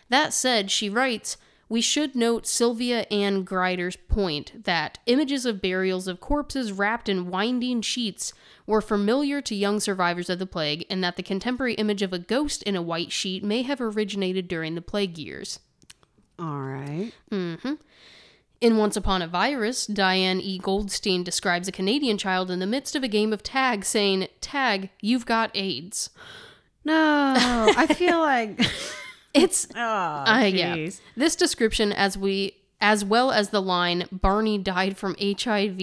That said, she writes, we should note Sylvia Ann Grider's point that images of burials of corpses wrapped in winding sheets were familiar to young survivors of the plague, and that the contemporary image of a ghost in a white sheet may have originated during the plague years. All right. Mm-hmm. In Once Upon a Virus, Diane E. Goldstein describes a Canadian child in the midst of a game of tag saying, Tag, you've got AIDS. No, I feel like. It's Oh, Uh, yeah. This description, as we as well as the line "Barney died from HIV"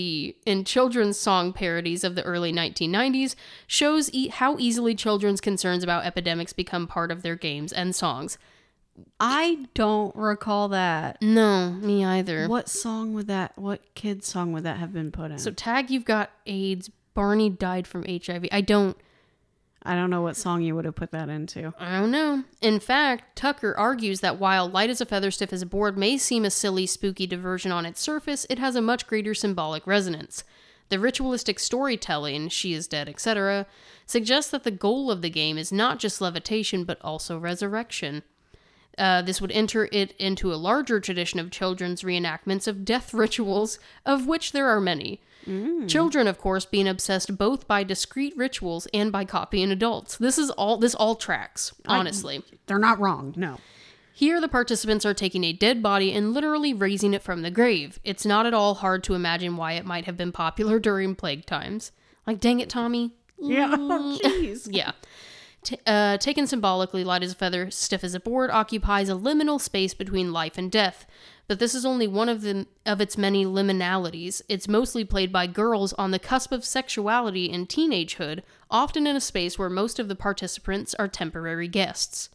in children's song parodies of the early 1990s, shows e- how easily children's concerns about epidemics become part of their games and songs. I don't recall that. No, me either. What song would that? What kid's song would that have been put in? So tag, you've got AIDS. Barney died from HIV. I don't. I don't know what song you would have put that into. I don't know. In fact, Tucker argues that while light as a feather, stiff as a board may seem a silly, spooky diversion on its surface, it has a much greater symbolic resonance. The ritualistic storytelling, she is dead, etc., suggests that the goal of the game is not just levitation, but also resurrection. Uh, this would enter it into a larger tradition of children's reenactments of death rituals, of which there are many. Children, of course, being obsessed both by discrete rituals and by copying adults. This is all. This all tracks, honestly. They're not wrong. No. Here, the participants are taking a dead body and literally raising it from the grave. It's not at all hard to imagine why it might have been popular during plague times. Like, dang it, Tommy. Yeah. Jeez. Yeah. T- uh, taken symbolically, light as a feather, stiff as a board, occupies a liminal space between life and death. But this is only one of the of its many liminalities. It's mostly played by girls on the cusp of sexuality and teenagehood, often in a space where most of the participants are temporary guests.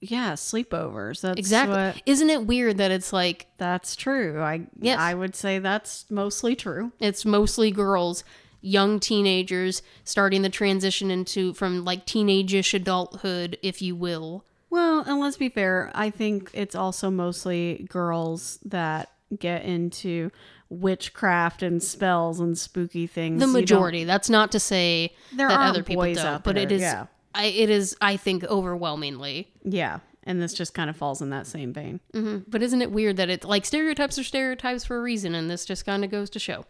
Yeah, sleepovers. That's Exactly. what- Isn't it weird that it's like that's true. I Yes. I would say that's mostly true. it's mostly girls, young teenagers starting the transition into from like teenage-ish adulthood, if you will. Well, and let's be fair, I think it's also mostly girls that get into witchcraft and spells and spooky things. The You don't- majority. That's not to say There that aren't other people boys don't, out but it there, is. yeah. I, it is. I think overwhelmingly. Yeah, and this just kind of falls in that same vein. hmm But isn't it weird that it's like stereotypes are stereotypes for a reason, and this just kind of goes to show.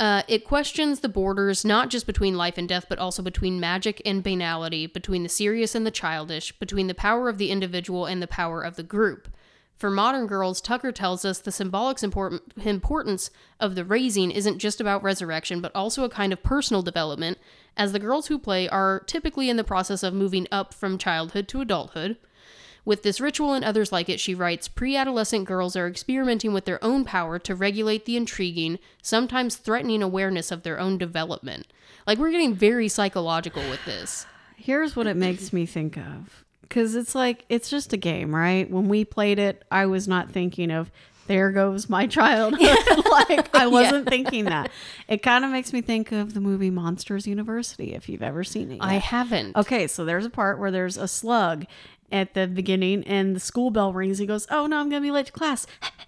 Uh, it questions the borders not just between life and death, but also between magic and banality, between the serious and the childish, between the power of the individual and the power of the group. For modern girls, Tucker tells us the symbolic import- importance of the raising isn't just about resurrection, but also a kind of personal development, as the girls who play are typically in the process of moving up from childhood to adulthood. With this ritual and others like it, she writes, pre adolescent girls are experimenting with their own power to regulate the intriguing, sometimes threatening awareness of their own development. Like, we're getting very psychological with this. Here's what it makes me think of. Because it's like, it's just a game, right? When we played it, I was not thinking of, there goes my childhood. like, I wasn't thinking that. It kind of makes me think of the movie Monsters University, if you've ever seen it. Yet. I haven't. Okay, so there's a part where there's a slug at the beginning and the school bell rings. He goes, Oh no, I'm gonna be late to class.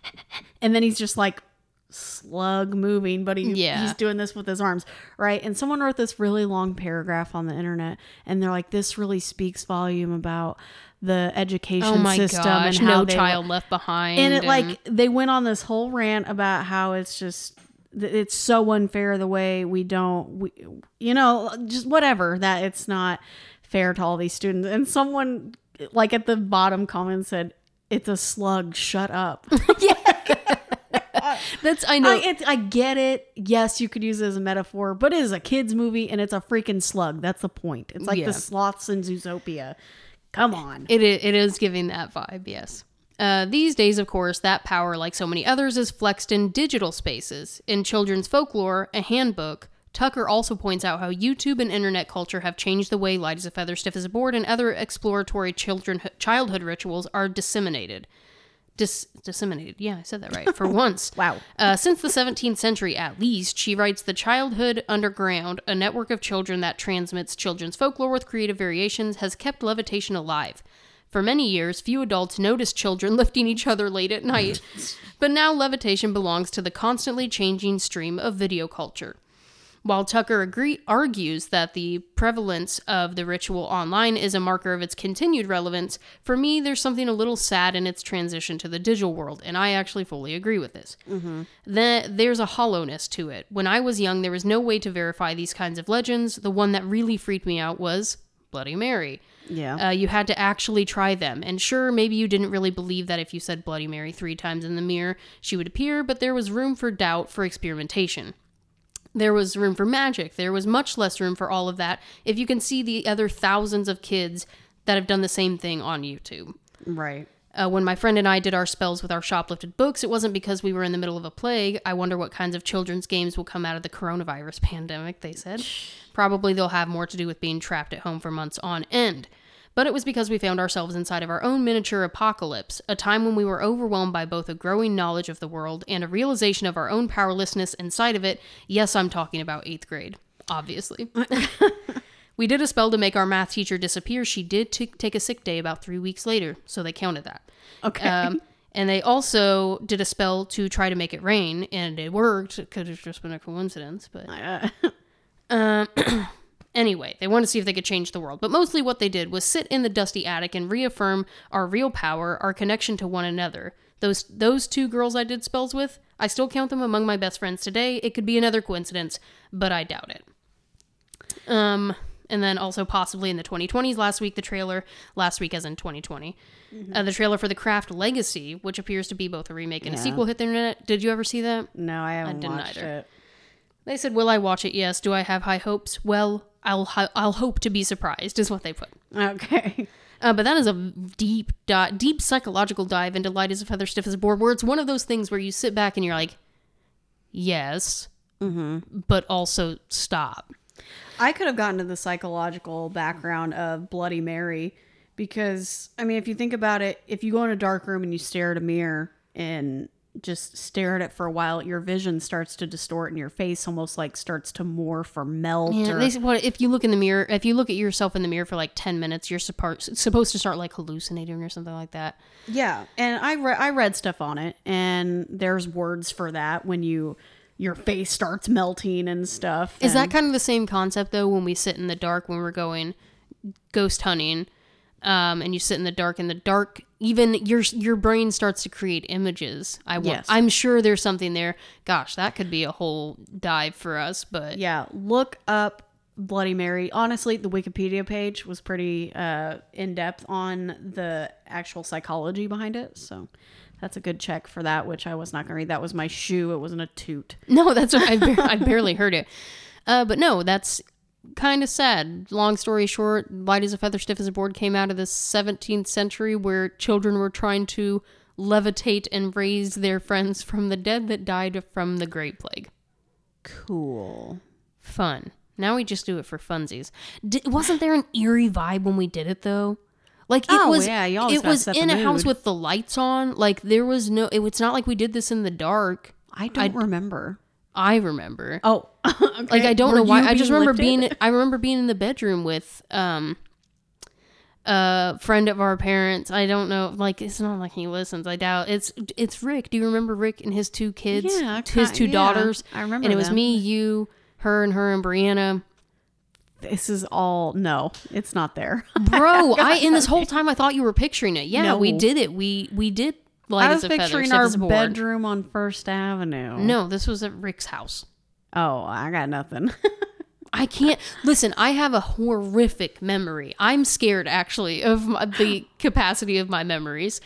and then he's just like slug moving, but he, Yeah. he's doing this with his arms, right? And someone wrote this really long paragraph on the internet and they're like, This really speaks volume about the education Oh my system gosh, and how no they- child left behind. and it like they went on this whole rant about how it's just it's so unfair the way we don't we you know just whatever that it's not fair to all these students and someone like at the bottom comment said it's a slug shut up yeah. that's I know. I, it's, I get it yes you could use it as a metaphor but it is a kids movie and it's a freaking slug that's the point it's like Yeah. the sloths in zootopia come on It it is giving that vibe, yes. Uh, these days, of course, that power, like so many others, is flexed in digital spaces. In children's folklore, a handbook, Tucker also points out how YouTube and internet culture have changed the way light as a feather, stiff as a board, and other exploratory children childhood rituals are disseminated. Dis- disseminated. Yeah, I said that right. For once. Wow. Uh, since the 17th century, at least, she writes The Childhood Underground, a network of children that transmits children's folklore with creative variations, has kept levitation alive. For many years, few adults noticed children lifting each other late at night, but now levitation belongs to the constantly changing stream of video culture. While Tucker agree- argues that the prevalence of the ritual online is a marker of its continued relevance, for me, there's something a little sad in its transition to the digital world, and I actually fully agree with this. Then there's a hollowness to it. When I was young, there was no way to verify these kinds of legends. The one that really freaked me out was Bloody Mary. yeah Uh, you had to actually try them. And sure, maybe you didn't really believe that if you said Bloody Mary three times in the mirror, she would appear, but there was room for doubt for experimentation. There was room for magic. There was much less room for all of that if you can see the other thousands of kids that have done the same thing on YouTube. right Uh, when my friend and I did our spells with our shoplifted books, it wasn't because we were in the middle of a plague. I wonder what kinds of children's games will come out of the coronavirus pandemic, they said. Probably they'll have more to do with being trapped at home for months on end. But it was because we found ourselves inside of our own miniature apocalypse, a time when we were overwhelmed by both a growing knowledge of the world and a realization of our own powerlessness inside of it. Yes, I'm talking about eighth grade, obviously. We did a spell to make our math teacher disappear. She did t- take a sick day about three weeks later, so they counted that. okay Um, and they also did a spell to try to make it rain, and it worked. It could have just been a coincidence, but Uh, um, anyway, they wanted to see if they could change the world. But mostly what they did was sit in the dusty attic and reaffirm our real power, our connection to one another. Those those two girls I did spells with, I still count them among my best friends today. It could be another coincidence, but I doubt it. Um, and then also possibly in the 2020s last week the trailer last week as in 2020 uh, the trailer for the craft legacy which appears to be both a remake and a sequel hit the internet did you ever see that no i haven't I didn't watched either. it they said, "Will I watch it? Yes. Do I have high hopes? Well, I'll ho- I'll hope to be surprised." Is what they put. okay Uh, but that is a deep, di- deep psychological dive into light as a feather, stiff as a board, where it's one of those things where you sit back and you're like, yes, but also stop. I could have gotten to the psychological background of Bloody Mary because, I mean, if you think about it, if you go in a dark room and you stare at a mirror and just stare at it for a while, your vision starts to distort and your face almost like starts to morph or melt. Yeah, or, they, what, if you look in the mirror, if you look at yourself in the mirror for like 10 minutes, you're supposed supposed to start like hallucinating or something like that. yeah, and I re- I read stuff on it, and there's words for that when you your face starts melting and stuff. Is that kind of the same concept though when we sit in the dark when we're going ghost hunting? Um, and you sit in the dark in the dark even your your brain starts to create images i want Yes. i'm sure there's something there gosh that could be a whole dive for us but Yeah, look up Bloody Mary. Honestly, the Wikipedia page was pretty uh, in depth on the actual psychology behind it. So that's a good check for that, which I was not going to read. That was my shoe. It wasn't a toot. no that's i, bar- I barely heard it uh, but no that's kind of sad long story short light as a feather stiff as a board came out of the 17th century where children were trying to levitate and raise their friends from the dead that died from the great plague Cool. fun. Now we just do it for funsies. D- wasn't there an eerie vibe when we did it though? Like it Oh, was. yeah, always it was in a house with the lights on. Like there was no. It, it's not like we did this in the dark. I don't remember. I remember. Oh, okay. like I don't Were know why. I just remember lifted? being. I remember being in the bedroom with um a friend of our parents. I don't know. Like it's not like he listens. I doubt it's. It's Rick. Do you remember Rick and his two kids? Yeah, his two yeah, daughters. I remember And it was them. me, you, her, and her and Brianna. This is all no. It's not there. bro i in this whole time i thought you were picturing it yeah we did it we we did light I as was feather picturing stiff our as a board. bedroom on First Avenue. no this was at rick's house Oh, I got nothing. i can't listen i have a horrific memory i'm scared actually of my, the capacity of my memories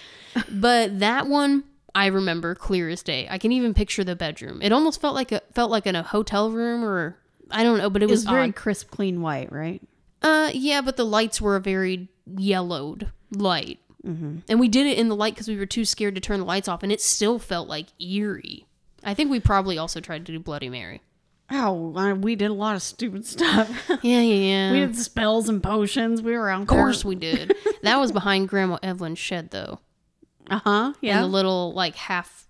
but that one i remember clear as day i can even picture the bedroom it almost felt like a felt like in a hotel room or i don't know but it was very odd. crisp, clean white, right? Uh, yeah, but the lights were a very yellowed light. Mm-hmm. And we did it in the light because we were too scared to turn the lights off, and it still felt like eerie. I think we probably also tried to do Bloody Mary. Oh, I- we did a lot of stupid stuff. Yeah, yeah, yeah. we did spells and potions. We were out of course we did. that was behind Grandma Evelyn's shed, though. Uh huh. In Yeah. the little, like, half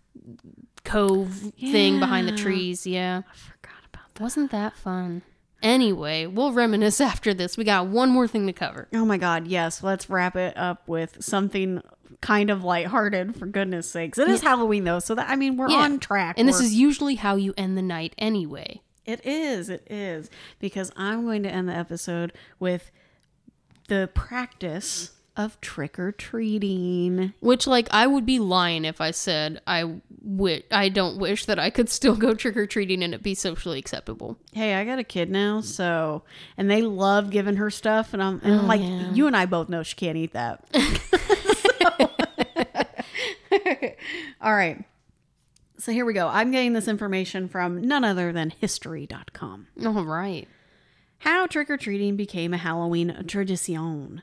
cove thing behind the trees. Yeah. I forgot about that. Wasn't that fun? Anyway, we'll reminisce after this. We got one more thing to cover. Oh my God. Yes. Let's wrap it up with something kind of lighthearted, for goodness sakes. It is Halloween, though. So that, I mean, we're Yeah. on track. And this We're- is usually how you end the night anyway. It is. It is. Because I'm going to end the episode with the practice of trick or treating. Which, like, I would be lying if I said I wi- I don't wish that I could still go trick or treating and it be socially acceptable. Hey, I got a kid now, so and they love giving her stuff, and I'm and oh, like yeah. you and I both know she can't eat that. All right. So here we go. I'm getting this information from none other than history.com. All right. How trick or treating became a Halloween tradition.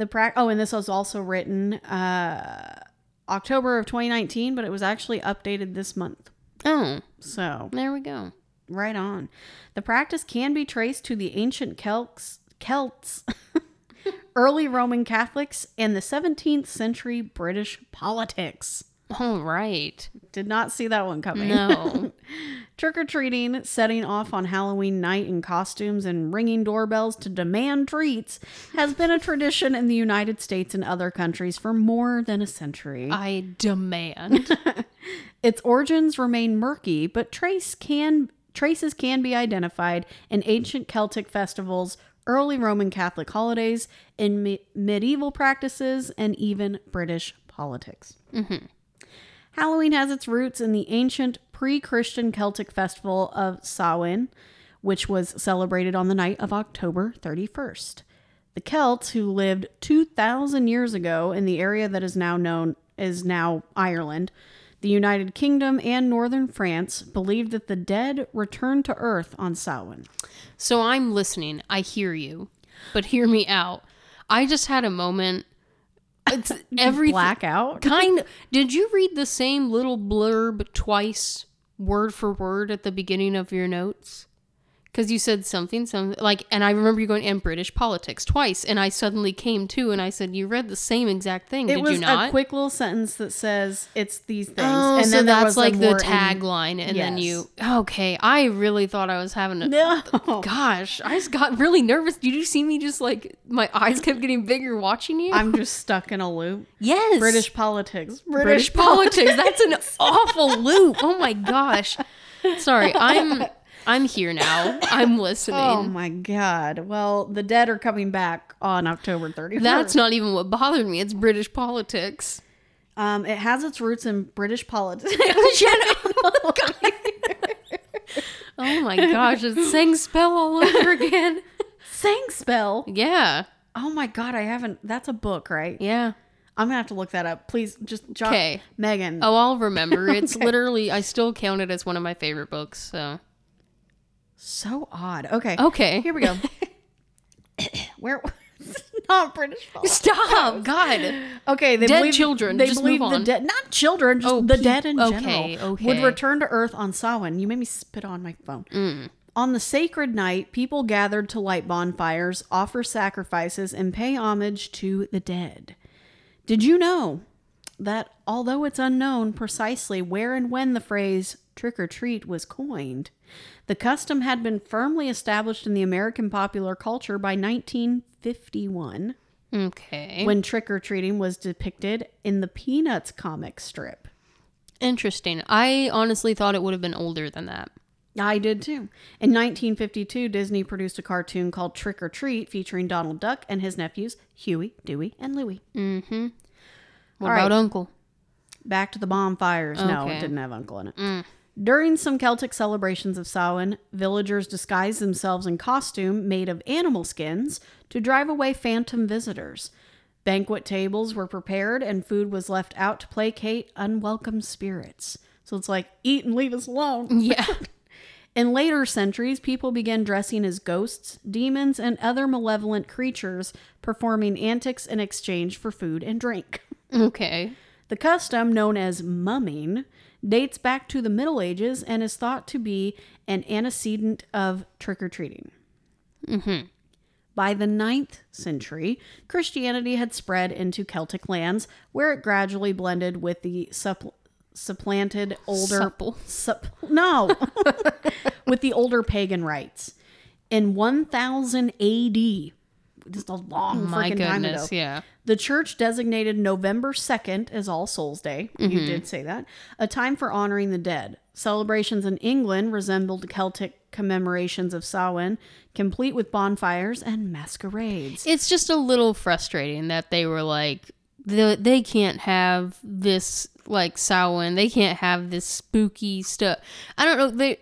The pra- oh, and this was also written uh, October of 2019, but it was actually updated this month. Oh, So there we go. right on. The practice can be traced to the ancient Celts, Celts, early Roman Catholics, and the 17th century British politics. All right. Did not see that one coming. No. Trick or treating, setting off on Halloween night in costumes and ringing doorbells to demand treats has been a tradition in the United States and other countries for more than a century. I demand. Its origins remain murky, but trace can traces can be identified in ancient Celtic festivals, early Roman Catholic holidays, in me- medieval practices, and even British politics. Mm-hmm. Halloween has its roots in the ancient pre-Christian Celtic festival of Samhain, which was celebrated on the night of October 31st. The Celts, who lived 2,000 years ago in the area that is now known as now Ireland, the United Kingdom, and northern France, believed that the dead returned to Earth on Samhain. so I'm listening. I hear you. But hear me out. I just had a moment It's every Blackout. Kind. Of, Did you read the same little blurb twice, word for word, at the beginning of your notes? Because you said something, something like, and I remember you going and British politics twice, and I suddenly came to, and I said, "You read the same exact thing, It did was you not?" a quick little sentence that says it's these things, Oh, and so then that's like the tagline, and then Yes. you. Okay, I really thought I was having a. No, Gosh, I just got really nervous. Did you see me just like my eyes kept getting bigger watching you? I'm just stuck in a loop. yes, British politics. British politics. That's an awful loop. Oh my gosh. Sorry, I'm I'm here now. I'm listening. Oh my god. Well, the dead are coming back on October 31st. That's not even what bothered me. It's British politics. um it has its roots in British politics. Oh my gosh, it's sang spell all over again. Sang spell. Yeah. Oh my god, I haven't that's a book, right? Yeah. I'm going to have to look that up. Please just jot. Megan. Oh, I'll remember. It's Okay. literally I still count it as one of my favorite books. So So odd. Okay. okay, Here we go. Where not British. Stop, God. Okay, they Dead believe, children, They just believe move the dead, not children, just Oh, the peop- dead in okay, general, okay. would return to Earth on Samhain. You made me spit on my phone. Mm. On the sacred night, people gathered to light bonfires, offer sacrifices, and pay homage to the dead. Did you know that although it's unknown precisely where and when the phrase trick or treat was coined, the custom had been firmly established in the American popular culture by 1951 Okay. when trick or treating was depicted in the Peanuts comic strip. Interesting. I honestly thought it would have been older than that. I did too. In 1952, Disney produced a cartoon called Trick or Treat featuring Donald Duck and his nephews, Huey, Dewey, and Louie. Mm hmm. What All about right. Uncle? Back to the bonfires. No, it didn't have Uncle in it. During some Celtic celebrations of Samhain, villagers disguised themselves in costume made of animal skins to drive away phantom visitors. Banquet tables were prepared and food was left out to placate unwelcome spirits. So it's like, eat and leave us alone. Yeah. In later centuries, people began dressing as ghosts, demons, and other malevolent creatures, performing antics in exchange for food and drink. okay. The custom, known as mumming, dates back to the Middle Ages and is thought to be an antecedent of trick or treating. Mm-hmm. By the 9th century, Christianity had spread into Celtic lands where it gradually blended with the suppl- supplanted older Supple. sup- no with the older pagan rites. In 1000 AD, just a long oh My freaking time ago, goodness. Yeah. the church designated November 2nd as All Souls Day. You mm-hmm. did say that. A time for honoring the dead. Celebrations in England resembled Celtic commemorations of Samhain, complete with bonfires and masquerades. It's just a little frustrating that they were like, the, they can't have this like Samhain. They can't have this spooky stuff. I don't know. They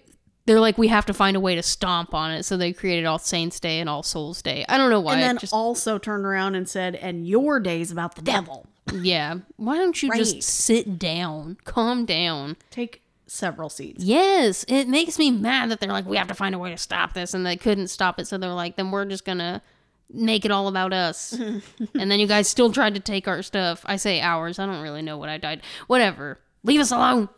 they're like, we have to find a way to stomp on it. So they created All Saints Day and All Souls Day. I don't know why. and then just also turned around and said, and your day's about the devil. yeah. Why don't you Right. just sit down, calm down? Take several seats. Yes, it makes me mad that they're like, we have to find a way to stop this, and they couldn't stop it, so they're like, then we're just gonna make it all about us. and then you guys still tried to take our stuff. I say ours. I don't really know what I died. Whatever. Leave us alone.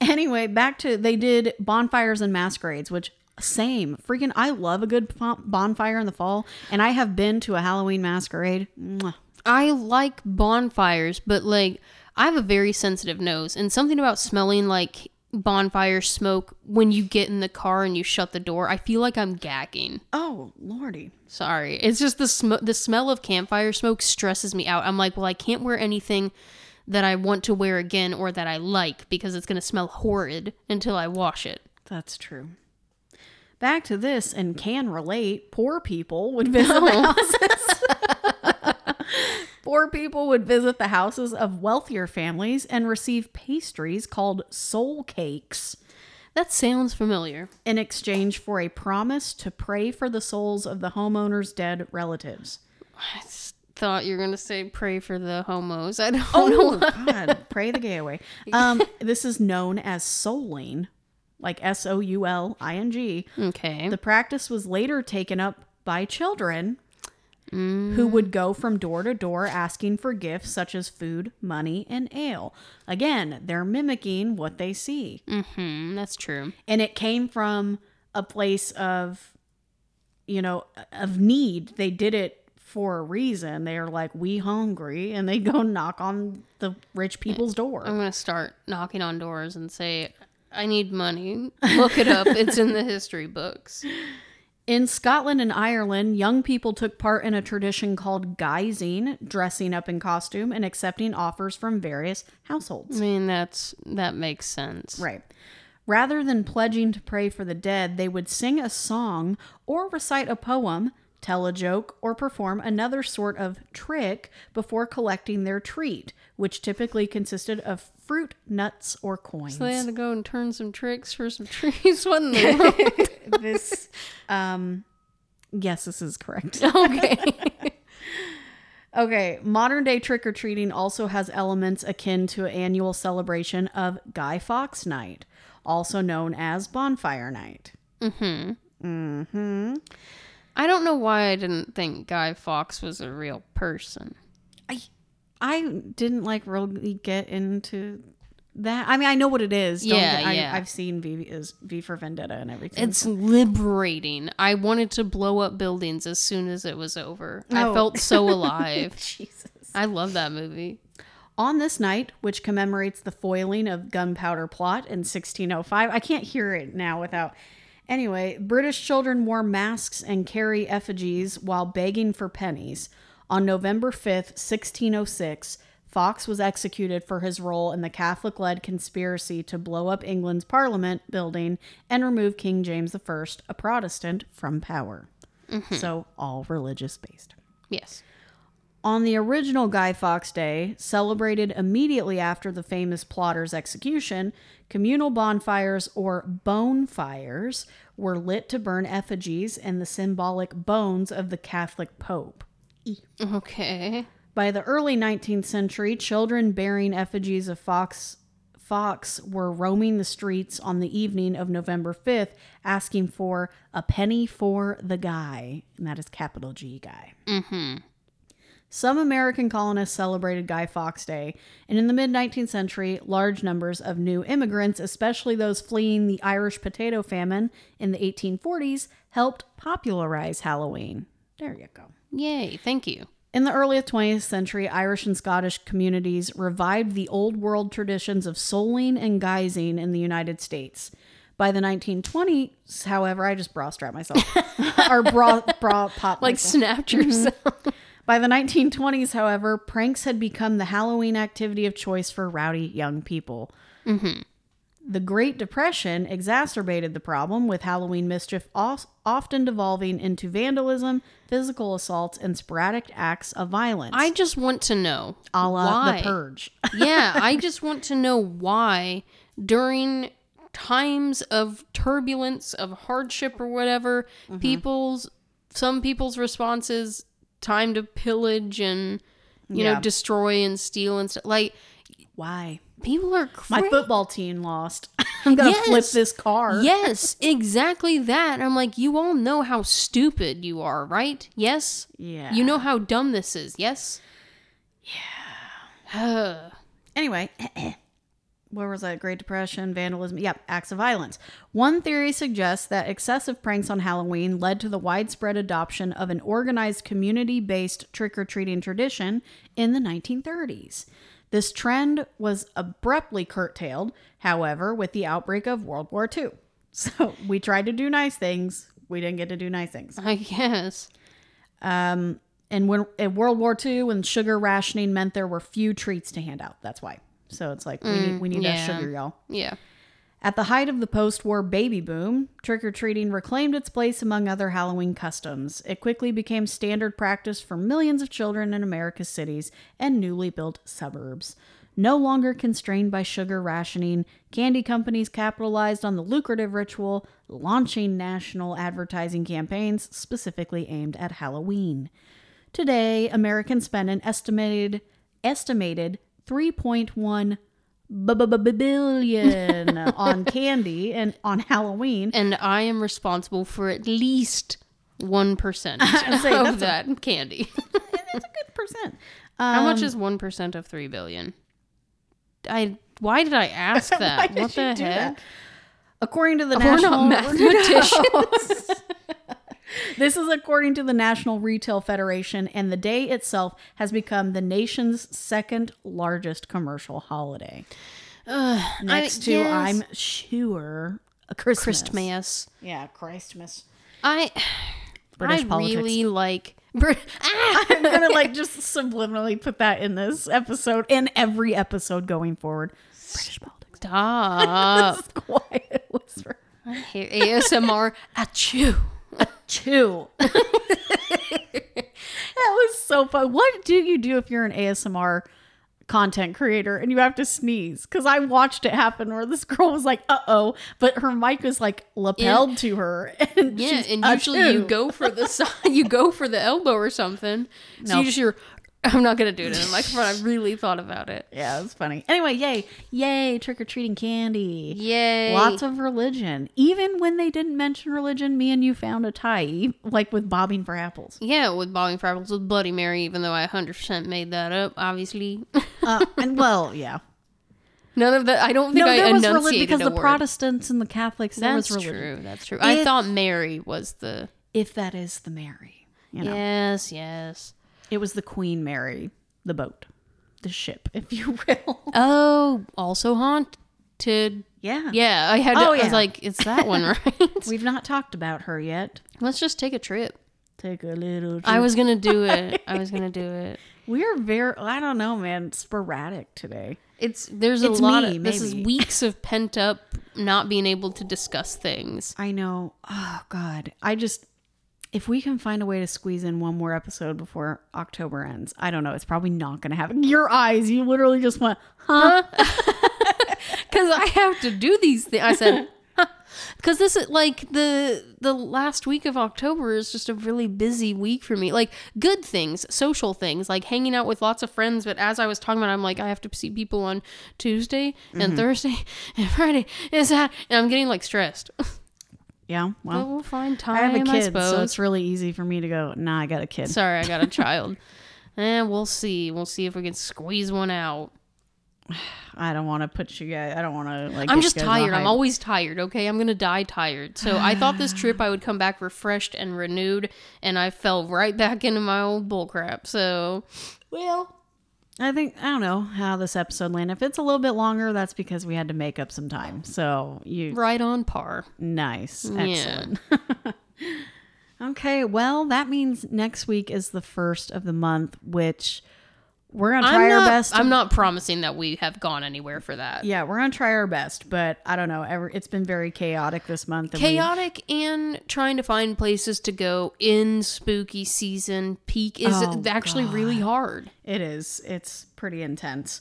Anyway, back to they did bonfires and masquerades, which same freaking. I love a good bonfire in the fall, and I have been to a Halloween masquerade. Mwah. I like bonfires, but like I have a very sensitive nose, and something about smelling like bonfire smoke when you get in the car and you shut the door, I feel like I'm gagging. Oh lordy, Sorry, it's just the sm- the smell of campfire smoke stresses me out. I'm like, well, I can't wear anything that I want to wear again or that I like because it's gonna smell horrid until I wash it. that's true. Back to this and can relate. Poor people would visit the oh. houses. Poor people would visit the houses of wealthier families and receive pastries called soul cakes That sounds familiar. in exchange for a promise to pray for the souls of the homeowner's dead relatives. S- thought you were gonna say pray for the homos. I don't Oh know. God! Pray the gay away. Um, this is known as souling, like S O U L I N G. Okay. The practice was later taken up by children who would go from door to door asking for gifts such as food, money, and ale. Again, they're mimicking what they see. Mm, that's true. And it came from a place of, you know, of need. They did it for a reason. They're like, we hungry, and they go knock on the rich people's door. I'm gonna start knocking on doors and say, "I need money. Look it up. it's in the history books." In Scotland and Ireland, young people took part in a tradition called guising, dressing up in costume and accepting offers from various households. I mean, that's that makes sense. Right. Rather than pledging to pray for the dead, they would sing a song or recite a poem, tell a joke, or perform another sort of trick before collecting their treat, which typically consisted of fruit, nuts, or coins. So they had to go and turn some tricks for some trees, wasn't they? this, um, yes, this is correct. okay. Okay, modern day trick or treating also has elements akin to an annual celebration of Guy Fawkes Night, also known as Bonfire Night. I don't know why I didn't think Guy Fawkes was a real person. I I didn't like really get into that. I mean, I know what it is. Don't Yeah, get- I, yeah. I've seen V is V for Vendetta and everything. It's liberating. I wanted to blow up buildings as soon as it was over. I Oh. felt so alive. Jesus. I love that movie. On this night, which commemorates the foiling of gunpowder plot in 1605, I can't hear it now without. Anyway, British children wore masks and carry effigies while begging for pennies. On November 5th, 1606, Fawkes was executed for his role in the Catholic led conspiracy to blow up England's Parliament building and remove King James I, a Protestant, from power. Mm-hmm. So, all religious based. Yes. On the original Guy Fawkes Day, celebrated immediately after the famous plotter's execution, communal bonfires or bone fires were lit to burn effigies and the symbolic bones of the Catholic Pope. Okay. By the early 19th century, children bearing effigies of Fawkes Fawkes were roaming the streets on the evening of November 5th asking for a penny for the guy, and that is capital G guy. Mm-hmm. Some American colonists celebrated Guy Fawkes Day, and in the mid 19th century, large numbers of new immigrants, especially those fleeing the Irish potato famine in the 1840s, helped popularize Halloween. There you go. Yay. Thank you. In the early 20th century, Irish and Scottish communities revived the old world traditions of souling and guising in the United States. By the 1920s, however, I just bra strap myself. or bra, bra pop Like myself. snapped yourself. Mm-hmm. By the 1920s, however, pranks had become the Halloween activity of choice for rowdy young people. The Great Depression exacerbated the problem, with Halloween mischief often devolving into vandalism, physical assaults, and sporadic acts of violence. I just want to know a la why. The Purge. yeah, I just want to know why during times of turbulence, of hardship or whatever, Mm-hmm. people's some people's responses time to pillage and you Yeah. know destroy and steal and stuff. Like Why? people are My football team lost. I'm gonna flip Yes. this car. Yes, exactly that. I'm like, you all know how stupid you are, right? Yes. Yeah. You know how dumb this is. Yes. Yeah. Anyway, where was that? Great Depression, vandalism. Yep, acts of violence. One theory suggests that excessive pranks on Halloween led to the widespread adoption of an organized community based trick or treating tradition in the 1930s. This trend was abruptly curtailed, however, with the outbreak of World War II. So we tried to do nice things. We didn't get to do nice things. I guess. Um, And when in World War II, when sugar rationing meant there were few treats to hand out, that's why. So it's like we need mm, we need yeah. that sugar, y'all. Yeah. At the height of the post-war baby boom, trick or treating reclaimed its place among other Halloween customs. It quickly became standard practice for millions of children in America's cities and newly built suburbs. No longer constrained by sugar rationing, candy companies capitalized on the lucrative ritual, launching national advertising campaigns specifically aimed at Halloween. Today, Americans spend an estimated estimated 3.1 b- b- b- billion on candy and on Halloween. And I am responsible for at least one percent saying, of that's that candy. It's a good percent. How much Um, is one percent of three billion? I why did I ask that? what the heck? that? According to the We're national not mathematicians. This is according to the National Retail Federation, and the day itself has become the nation's second largest commercial holiday. Next to, yes. I'm sure, a Christmas. Christmas. Yeah, Christmas. I British I politics. really like ah! I'm gonna like just subliminally put that in this episode, in every episode going forward. British politics. Stop. Quiet whisper. Here, ASMR at you. Chew. that was so fun. What do you do if you're an ASMR content creator and you have to sneeze? Because I watched it happen where this girl was like, "Uh oh," but her mic was like lapelled to her, and Yeah, and usually you go for the you go for the elbow or something. So you just hear, I'm not gonna do it in the microphone. I really thought about it. Yeah, it's funny. Anyway, yay, yay, trick or treating candy. Yay! Lots of religion. Even when they didn't mention religion, me and you found a tie, like with bobbing for apples. yeah, with bobbing for apples with Bloody Mary, even though I 100% made that up, obviously. Uh, and well, yeah. None of that. I don't think No, I there was enunciated religion because the word. Protestants and the Catholics. That's was religion. true. That's true. I thought Mary was the. If that is the Mary, you know, Yes, yes. It was the Queen Mary, the boat, the ship, if you will. Oh, also haunted. Yeah, Yeah, I had. To, Oh, I yeah. was like, it's that one, right? We've not talked about her yet. Let's just take a trip. Take a little. Trip. I was gonna do it. I was gonna do it. We're very. I don't know, man. Sporadic today. It's there's It's a lot me, of this is weeks of pent up not being able to discuss things. I know. Oh God. I just. If we can find a way to squeeze in one more episode before October ends, I don't know. It's probably not going to happen. Your eyes, you literally just went, huh? Because I have to do these things. I said, because this is like the the last week of October is just a really busy week for me. Like good things, social things, like hanging out with lots of friends. But as I was talking about, I'm like, I have to see people on Tuesday Mm-hmm. and Thursday and Friday. Is that? And I'm getting like stressed. Yeah. but Well, we'll find time. I have a kid, so it's really easy for me to go, nah, I got a kid. Sorry, I got a child. And we'll see. We'll see if we can squeeze one out. I don't want to put you guys, I don't want to, like, I'm just you guys all tired. I'm always tired, okay? I'm going to die tired. So I thought this trip I would come back refreshed and renewed, and I fell right back into my old bullcrap. So, well, I think I don't know how this episode landed. If it's a little bit longer, that's because we had to make up some time. So you right on par. nice, Yeah. excellent. okay, well that means next week is the first of the month, which we're gonna try I'm our best. I'm not promising that we have gone anywhere for that. yeah, we're gonna try our best, but I don't know. Ever, it's been very chaotic this month. and Chaotic and trying to find places to go in spooky season peak is Oh, actually really hard. It is. It's pretty intense.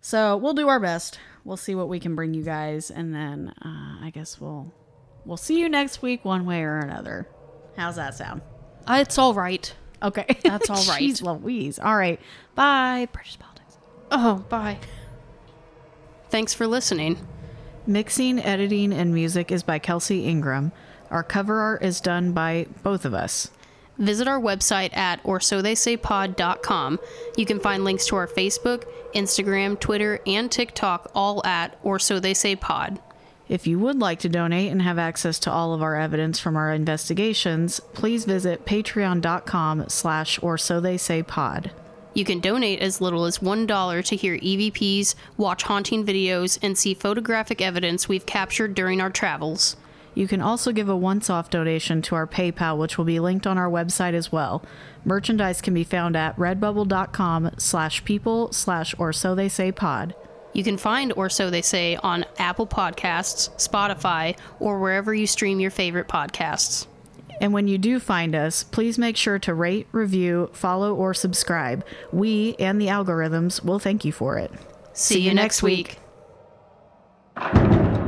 So we'll do our best. We'll see what we can bring you guys, and then uh, I guess we'll we'll see you next week, one way or another. How's that sound? Uh, It's all right. Okay, That's all right. Jeez Louise. All right. Bye. British politics. Oh, bye. Thanks for listening. Mixing, editing, and music is by Kelsey Ingram. Our cover art is done by both of us. Visit our website at or so they say pod.com. You can find links to our Facebook, Instagram, Twitter, and TikTok all at or so they say pod. If you would like to donate and have access to all of our evidence from our investigations, please visit patreon.com slash or so they say pod. You can donate as little as $1 to hear EVPs, watch haunting videos, and see photographic evidence we've captured during our travels. You can also give a once-off donation to our PayPal, which will be linked on our website as well. Merchandise can be found at redbubble.com slash people slash or so they say pod. You can find Or So They Say on Apple Podcasts, Spotify, or wherever you stream your favorite podcasts. And when you do find us, please make sure to rate, review, follow, or subscribe. We and the algorithms will thank you for it. See, you next week. week.